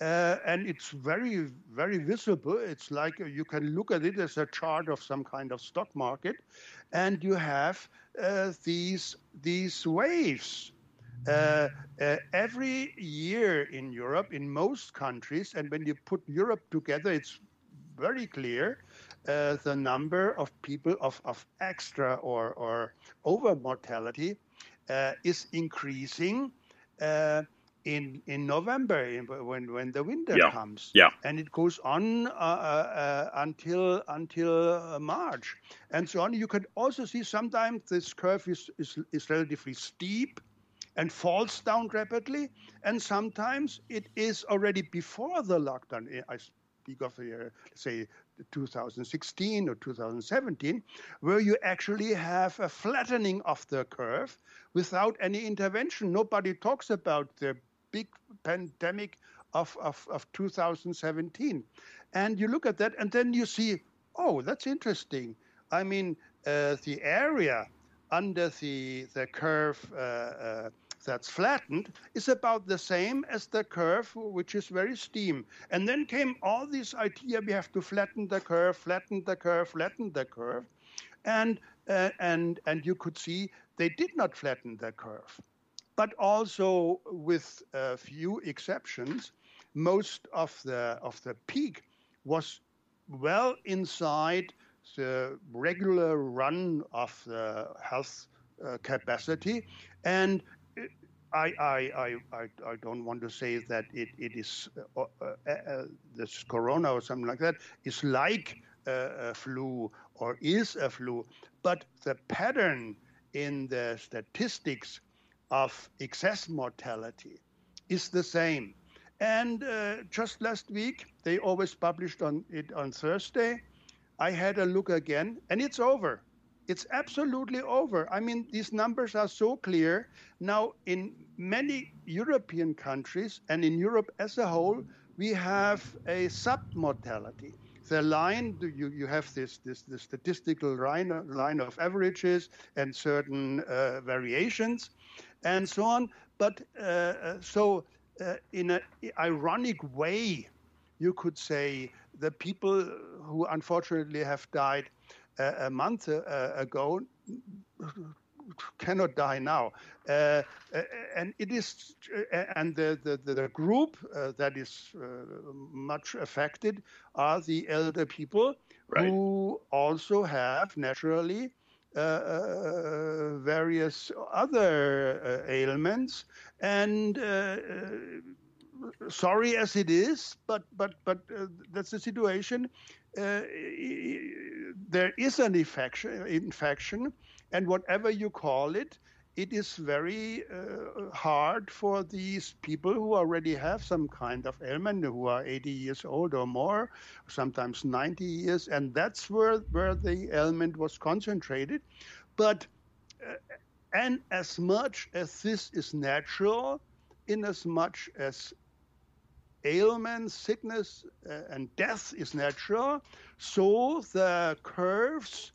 uh, and it's very, very visible. It's like you can look at it as a chart of some kind of stock market, and you have uh, these these waves. Uh, uh every year in Europe, in most countries, and when you put Europe together, it's very clear uh, the number of people of, of extra or, or over mortality uh, is increasing in in November when when the winter yeah. comes. Yeah. And it goes on uh, uh, until until uh, March and so on. You can also see sometimes this curve is, is is relatively steep and falls down rapidly, and sometimes it is already before the lockdown. I speak of uh, say 2016 or 2017, where you actually have a flattening of the curve without any intervention. Nobody talks about the big pandemic of, of, of 2017. And you look at that, and then you see, oh, that's interesting. I mean, uh, the area under the, the curve uh, uh, that's flattened is about the same as the curve, which is very steep. And then came all this idea we have to flatten the curve, flatten the curve, flatten the curve. And, uh, and, and you could see they did not flatten the curve but also with a few exceptions, most of the of the peak was well inside the regular run of the health uh, capacity, and I, I, I, I, don't want to say that it, it is uh, uh, uh, this corona or something like that is like a flu or is a flu, but the pattern in the statistics of excess mortality is the same. And uh, just last week, they always published on it on Thursday. I had a look again, and it's over. It's absolutely over. I mean, these numbers are so clear. Now, in many European countries and in Europe as a whole, we have a submortality. The line, you, you have this, this, this statistical line, line of averages and certain uh, variations and so on. But uh, uh, so, uh, in an ironic way, you could say the people who unfortunately have died a month ago cannot die now. Uh, and it is, and the, the, the group uh, that is uh, much affected are the elder people right. who also have naturally Uh, uh, various other uh, ailments. And uh, sorry as it is, but but but that's the situation. there is an infection, infection and whatever you call it, it is very uh, hard for these people who already have some kind of ailment, who are 80 years old or more, sometimes 90 years, and that's where, where the ailment was concentrated. But uh, and as much as this is natural, in as much as ailment, sickness, uh, and death is natural, so the curves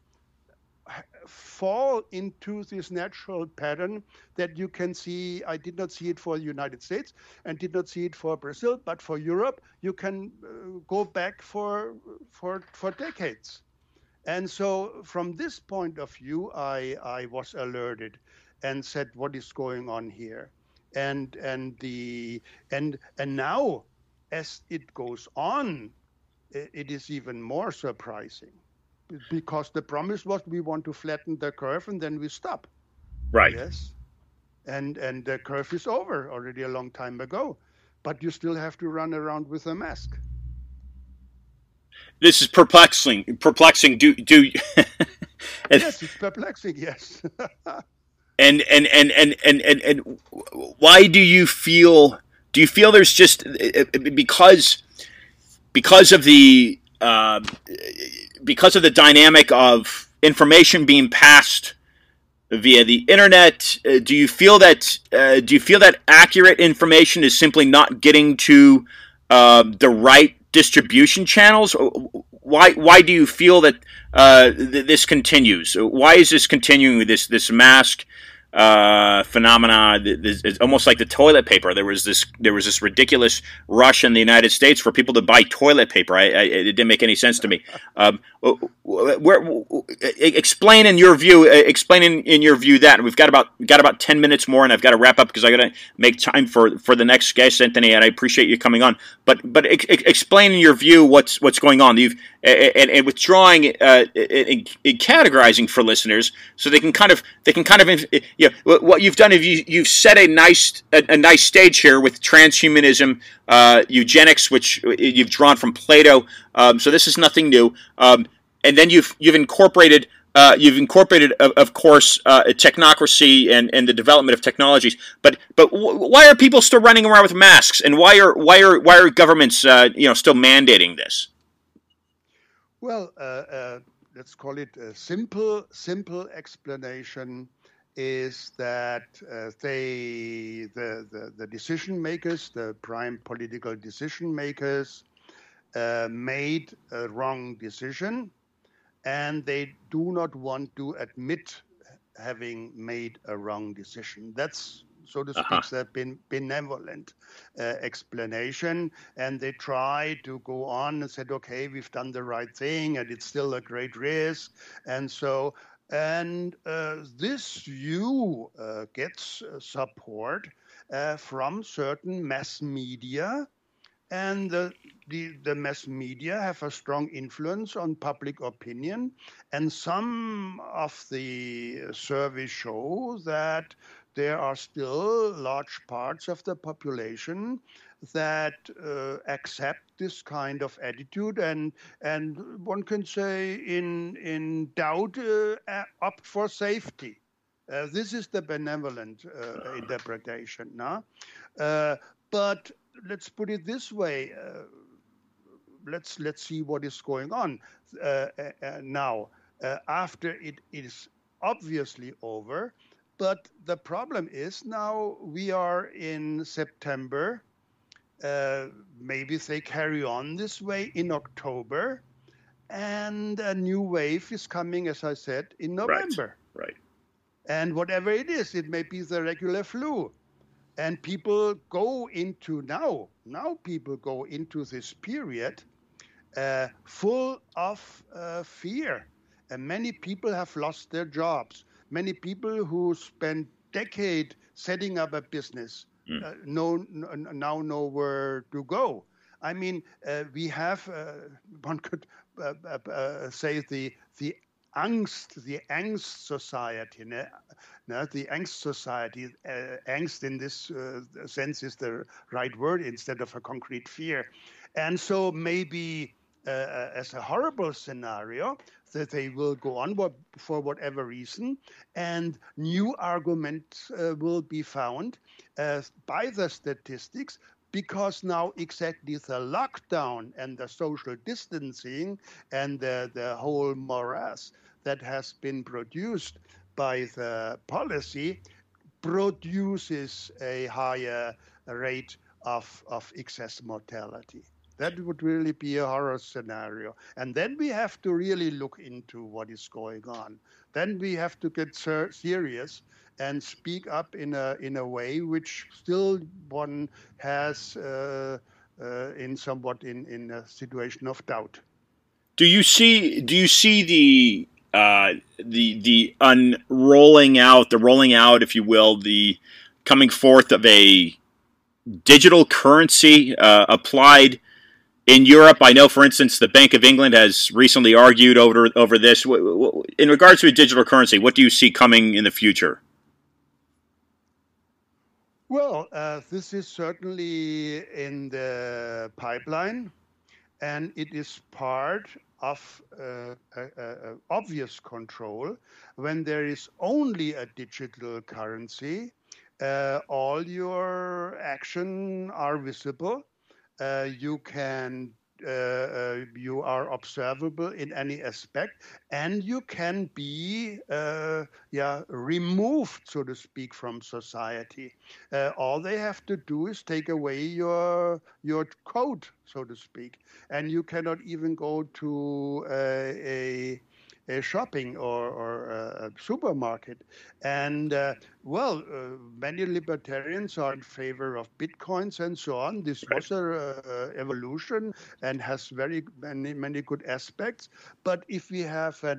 fall into this natural pattern that you can see. I did not see it for the United States and did not see it for Brazil, but for Europe, you can uh, go back for for for decades. And so, from this point of view, I I was alerted and said, "What is going on here?" And and the and and now, as it goes on, it is even more surprising because the promise was we want to flatten the curve and then we stop. Right. Yes. And and the curve is over already a long time ago, but you still have to run around with a mask. This is perplexing. Perplexing. Do do. *laughs* yes, it's perplexing. Yes. *laughs* and, and, and and and and and why do you feel? Do you feel there's just because because of the uh, because of the dynamic of information being passed via the internet, uh, do you feel that uh, do you feel that accurate information is simply not getting to uh, the right distribution channels? Why why do you feel that uh, th- this continues? Why is this continuing with this this mask? Uh, phenomena. It's almost like the toilet paper. There was this there was this ridiculous rush in the United States for people to buy toilet paper. I, I, it didn't make any sense to me. *laughs* Um, where, explain in your view. Explain in, in your view that we've got about got about ten minutes more, and I've got to wrap up because I got to make time for for the next guest, Anthony. And I appreciate you coming on. But but ex- explain in your view what's what's going on. You've and, and withdrawing uh, and, and categorizing for listeners so they can kind of they can kind of you know, what you've done is you, you've set a nice a, a nice stage here with transhumanism, uh, eugenics, which you've drawn from Plato. Um, so this is nothing new. Um, and then you've you've incorporated uh, you've incorporated, of, of course, uh, technocracy and, and the development of technologies. But but w- why are people still running around with masks? And why are why are why are governments uh, you know still mandating this? Well, uh, uh, let's call it a simple simple explanation is that uh, they, the, the, the, decision makers, the prime political decision makers, uh, made a wrong decision and they do not want to admit having made a wrong decision. That's so to speak, uh-huh. the benevolent uh, explanation. And they try to go on and said, okay, we've done the right thing, and it's still a great risk. And so and uh, this view uh, gets uh, support uh, from certain mass media, and the, the, the, mass media have a strong influence on public opinion. And some of the surveys show that there are still large parts of the population that uh, accept this kind of attitude and and one can say in in doubt uh, opt for safety. Uh, this is the benevolent uh, interpretation. No? Uh, but let's put it this way. Uh, let's let's see what is going on now. after it is obviously over, but the problem is now we are in September uh, maybe they carry on this way in October, and a new wave is coming, as I said, in November. Right. right. And whatever it is, it may be the regular flu. And people go into now, now people go into this period uh, full of uh, fear. And many people have lost their jobs. Many people who spent decade setting up a business mm. uh, know, now know where to go. I mean, uh, we have, uh, *laughs* one could uh, uh, uh, say, the, the angst, the angst society, ne? No, the angst society, angst in this sense is the right word instead of a concrete fear. And so maybe uh, as a horrible scenario that they will go on for whatever reason, and new arguments uh, will be found uh, by the statistics because now exactly the lockdown and the social distancing and the, the whole morass that has been produced by the policy produces a higher rate of, of excess mortality. That would really be a horror scenario. And then we have to really look into what is going on. Then we have to get ser- serious and speak up in a in a way which still one has uh, uh, in somewhat in, in a situation of doubt. Do you see do you see the uh, the the unrolling out the rolling out, if you will, the coming forth of a digital currency uh, applied in Europe, I know, for instance, the Bank of England has recently argued over over this. In regards to a digital currency, what do you see coming in the future? Well, uh, this is certainly in the pipeline, and it is part of uh, obvious control. When there is only a digital currency, uh, all your action are visible uh, you can uh, uh, you are observable in any aspect, and you can be uh, yeah removed, so to speak, from society. Uh, all they have to do is take away your your coat, so to speak, and you cannot even go to a a shopping or, or a supermarket. And uh, well, uh, many libertarians are in favor of bitcoins and so on. This was a uh, evolution and has very many many good aspects. But if we have a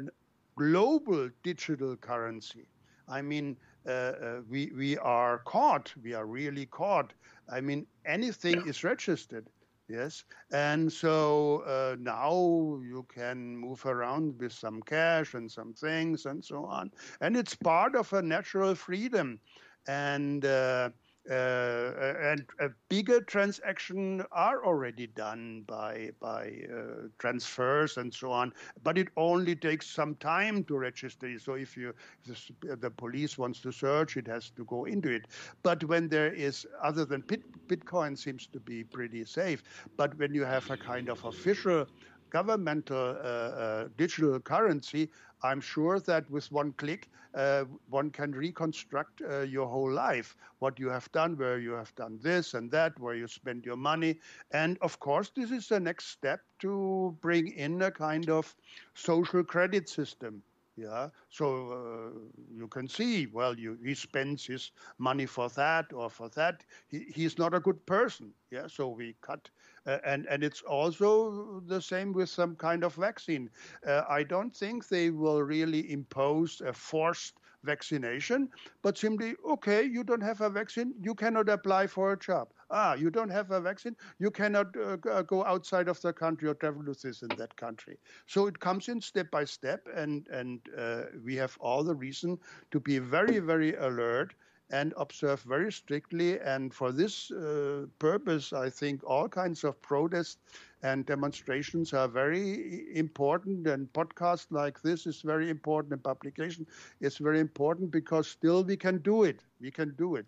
global digital currency, I mean, uh, uh, we we are caught. We are really caught. I mean, anything yeah. is registered. Yes, and so uh, now you can move around with some cash and some things and so on, and it's part of a natural freedom, and uh, and a bigger transaction are already done by by uh, transfers and so on, but it only takes some time to register. So if you if the, the, police wants to search, it has to go into it. But when there is other than Bitcoin seems to be pretty safe, but when you have a kind of official governmental uh, uh, digital currency, I'm sure that with one click, uh, one can reconstruct uh, your whole life, what you have done, where you have done this and that, where you spend your money. And of course, this is the next step to bring in a kind of social credit system. Yeah, so uh, you can see, well, you, he spends his money for that or for that. He, he's not a good person. Yeah, so we cut uh, and and it's also the same with some kind of vaccine. Uh, I don't think they will really impose a forced vaccination, but simply, okay, you don't have a vaccine, you cannot apply for a job. Ah, you don't have a vaccine, you cannot uh, uh go outside of the country or travel to this in that country. So it comes in step by step, and and uh, we have all the reason to be very very alert and observe very strictly. And for this uh, purpose, I think all kinds of protests and demonstrations are very important. And podcasts like this is very important. And publication is very important because still we can do it. We can do it.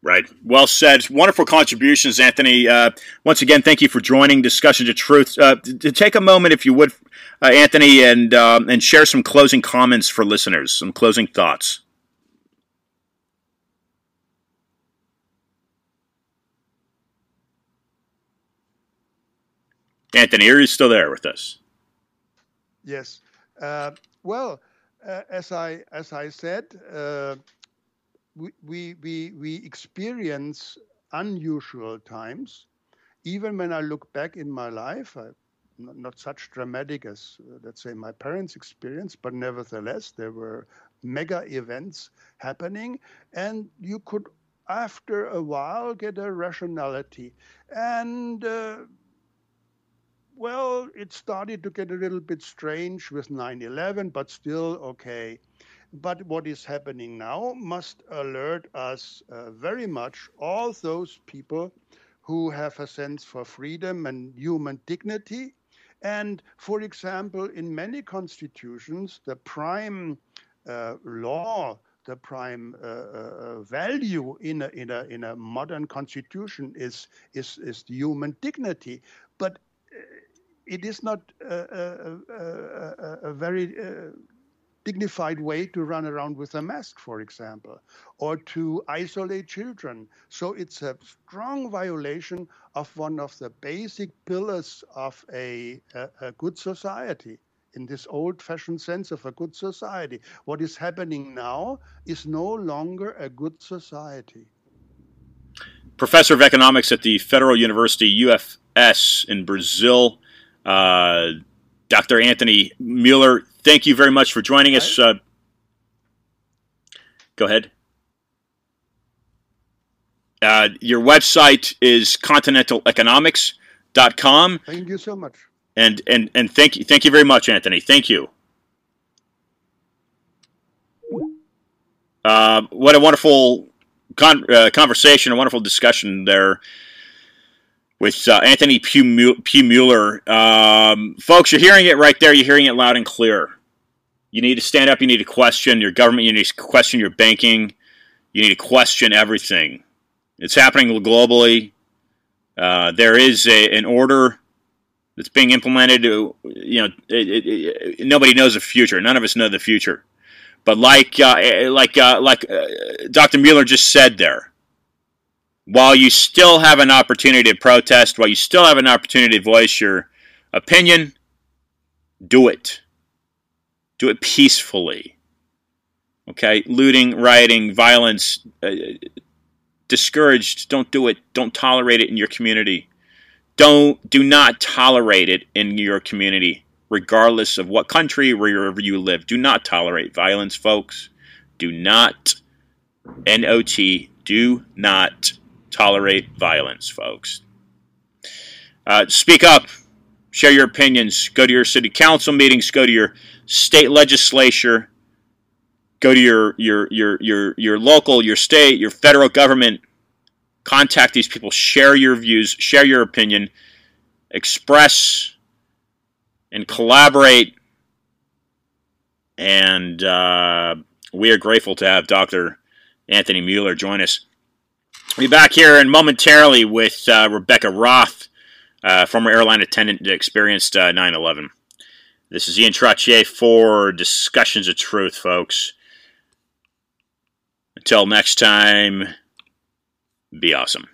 Right. Well said. Wonderful contributions, Anthony. Uh, once again, thank you for joining Discussion of Truth. Uh, to take a moment, if you would, uh, Anthony, and um, and share some closing comments for listeners, some closing thoughts. Anthony, are you still there with us? Yes. Uh, well, uh, as I as I said, uh, we, we we we experience unusual times. Even when I look back in my life, I not such dramatic as, uh, let's say, my parents' experience, but nevertheless, there were mega events happening, and you could, after a while, get a rationality. And uh, well, it started to get a little bit strange with 9 11, but still okay. But what is happening now must alert us uh, very much, all those people who have a sense for freedom and human dignity. And for example, in many constitutions, the prime uh, law, the prime uh, uh, value in a, in, a, in a modern constitution is, is, is human dignity. But uh, it is not a, a, a very uh, dignified way to run around with a mask, for example, or to isolate children. So it's a strong violation of one of the basic pillars of a, a, a good society. In this old fashioned sense of a good society. What is happening now is no longer a good society. Professor of Economics at the Federal University UFS in Brazil, uh, Dr. Anthony Mueller, thank you very much for joining us. Uh, go ahead. Uh, your website is continentaleconomics.com. Thank you so much. And, and, and thank you, thank you very much, Anthony. Thank you. Uh, what a wonderful con- uh, conversation, a wonderful discussion there with uh, Anthony Pugh Mueller. Um, folks, you're hearing it right there. You're hearing it loud and clear. You need to stand up. You need to question your government. You need to question your banking. You need to question everything. It's happening globally. Uh, there is a, an order that's being implemented. You know, it, it, it, nobody knows the future. None of us know the future. But like uh, like uh, like uh, Dr. Mueller just said there, while you still have an opportunity to protest, while you still have an opportunity to voice your opinion, do it. Do it peacefully. Okay? Looting, rioting, violence, uh, discouraged. Don't do it. Don't tolerate it in your community. Don't do not tolerate it in your community, regardless of what country, wherever you live. Do not tolerate violence, folks. Do not. N O T. Do not tolerate violence, folks. Uh, speak up, share your opinions, go to your city council meetings, go to your state legislature, go to your your your your your local, your state, your federal government. Contact these people, share your views, share your opinion, express and collaborate. And uh, we are grateful to have Dr. Anthony Mueller join us. Be back here in momentarily with uh, Rebecca Roth, uh, former airline attendant experienced uh, 9 11. This is Ian Trottier for Discussions of Truth, folks. Until next time, be awesome.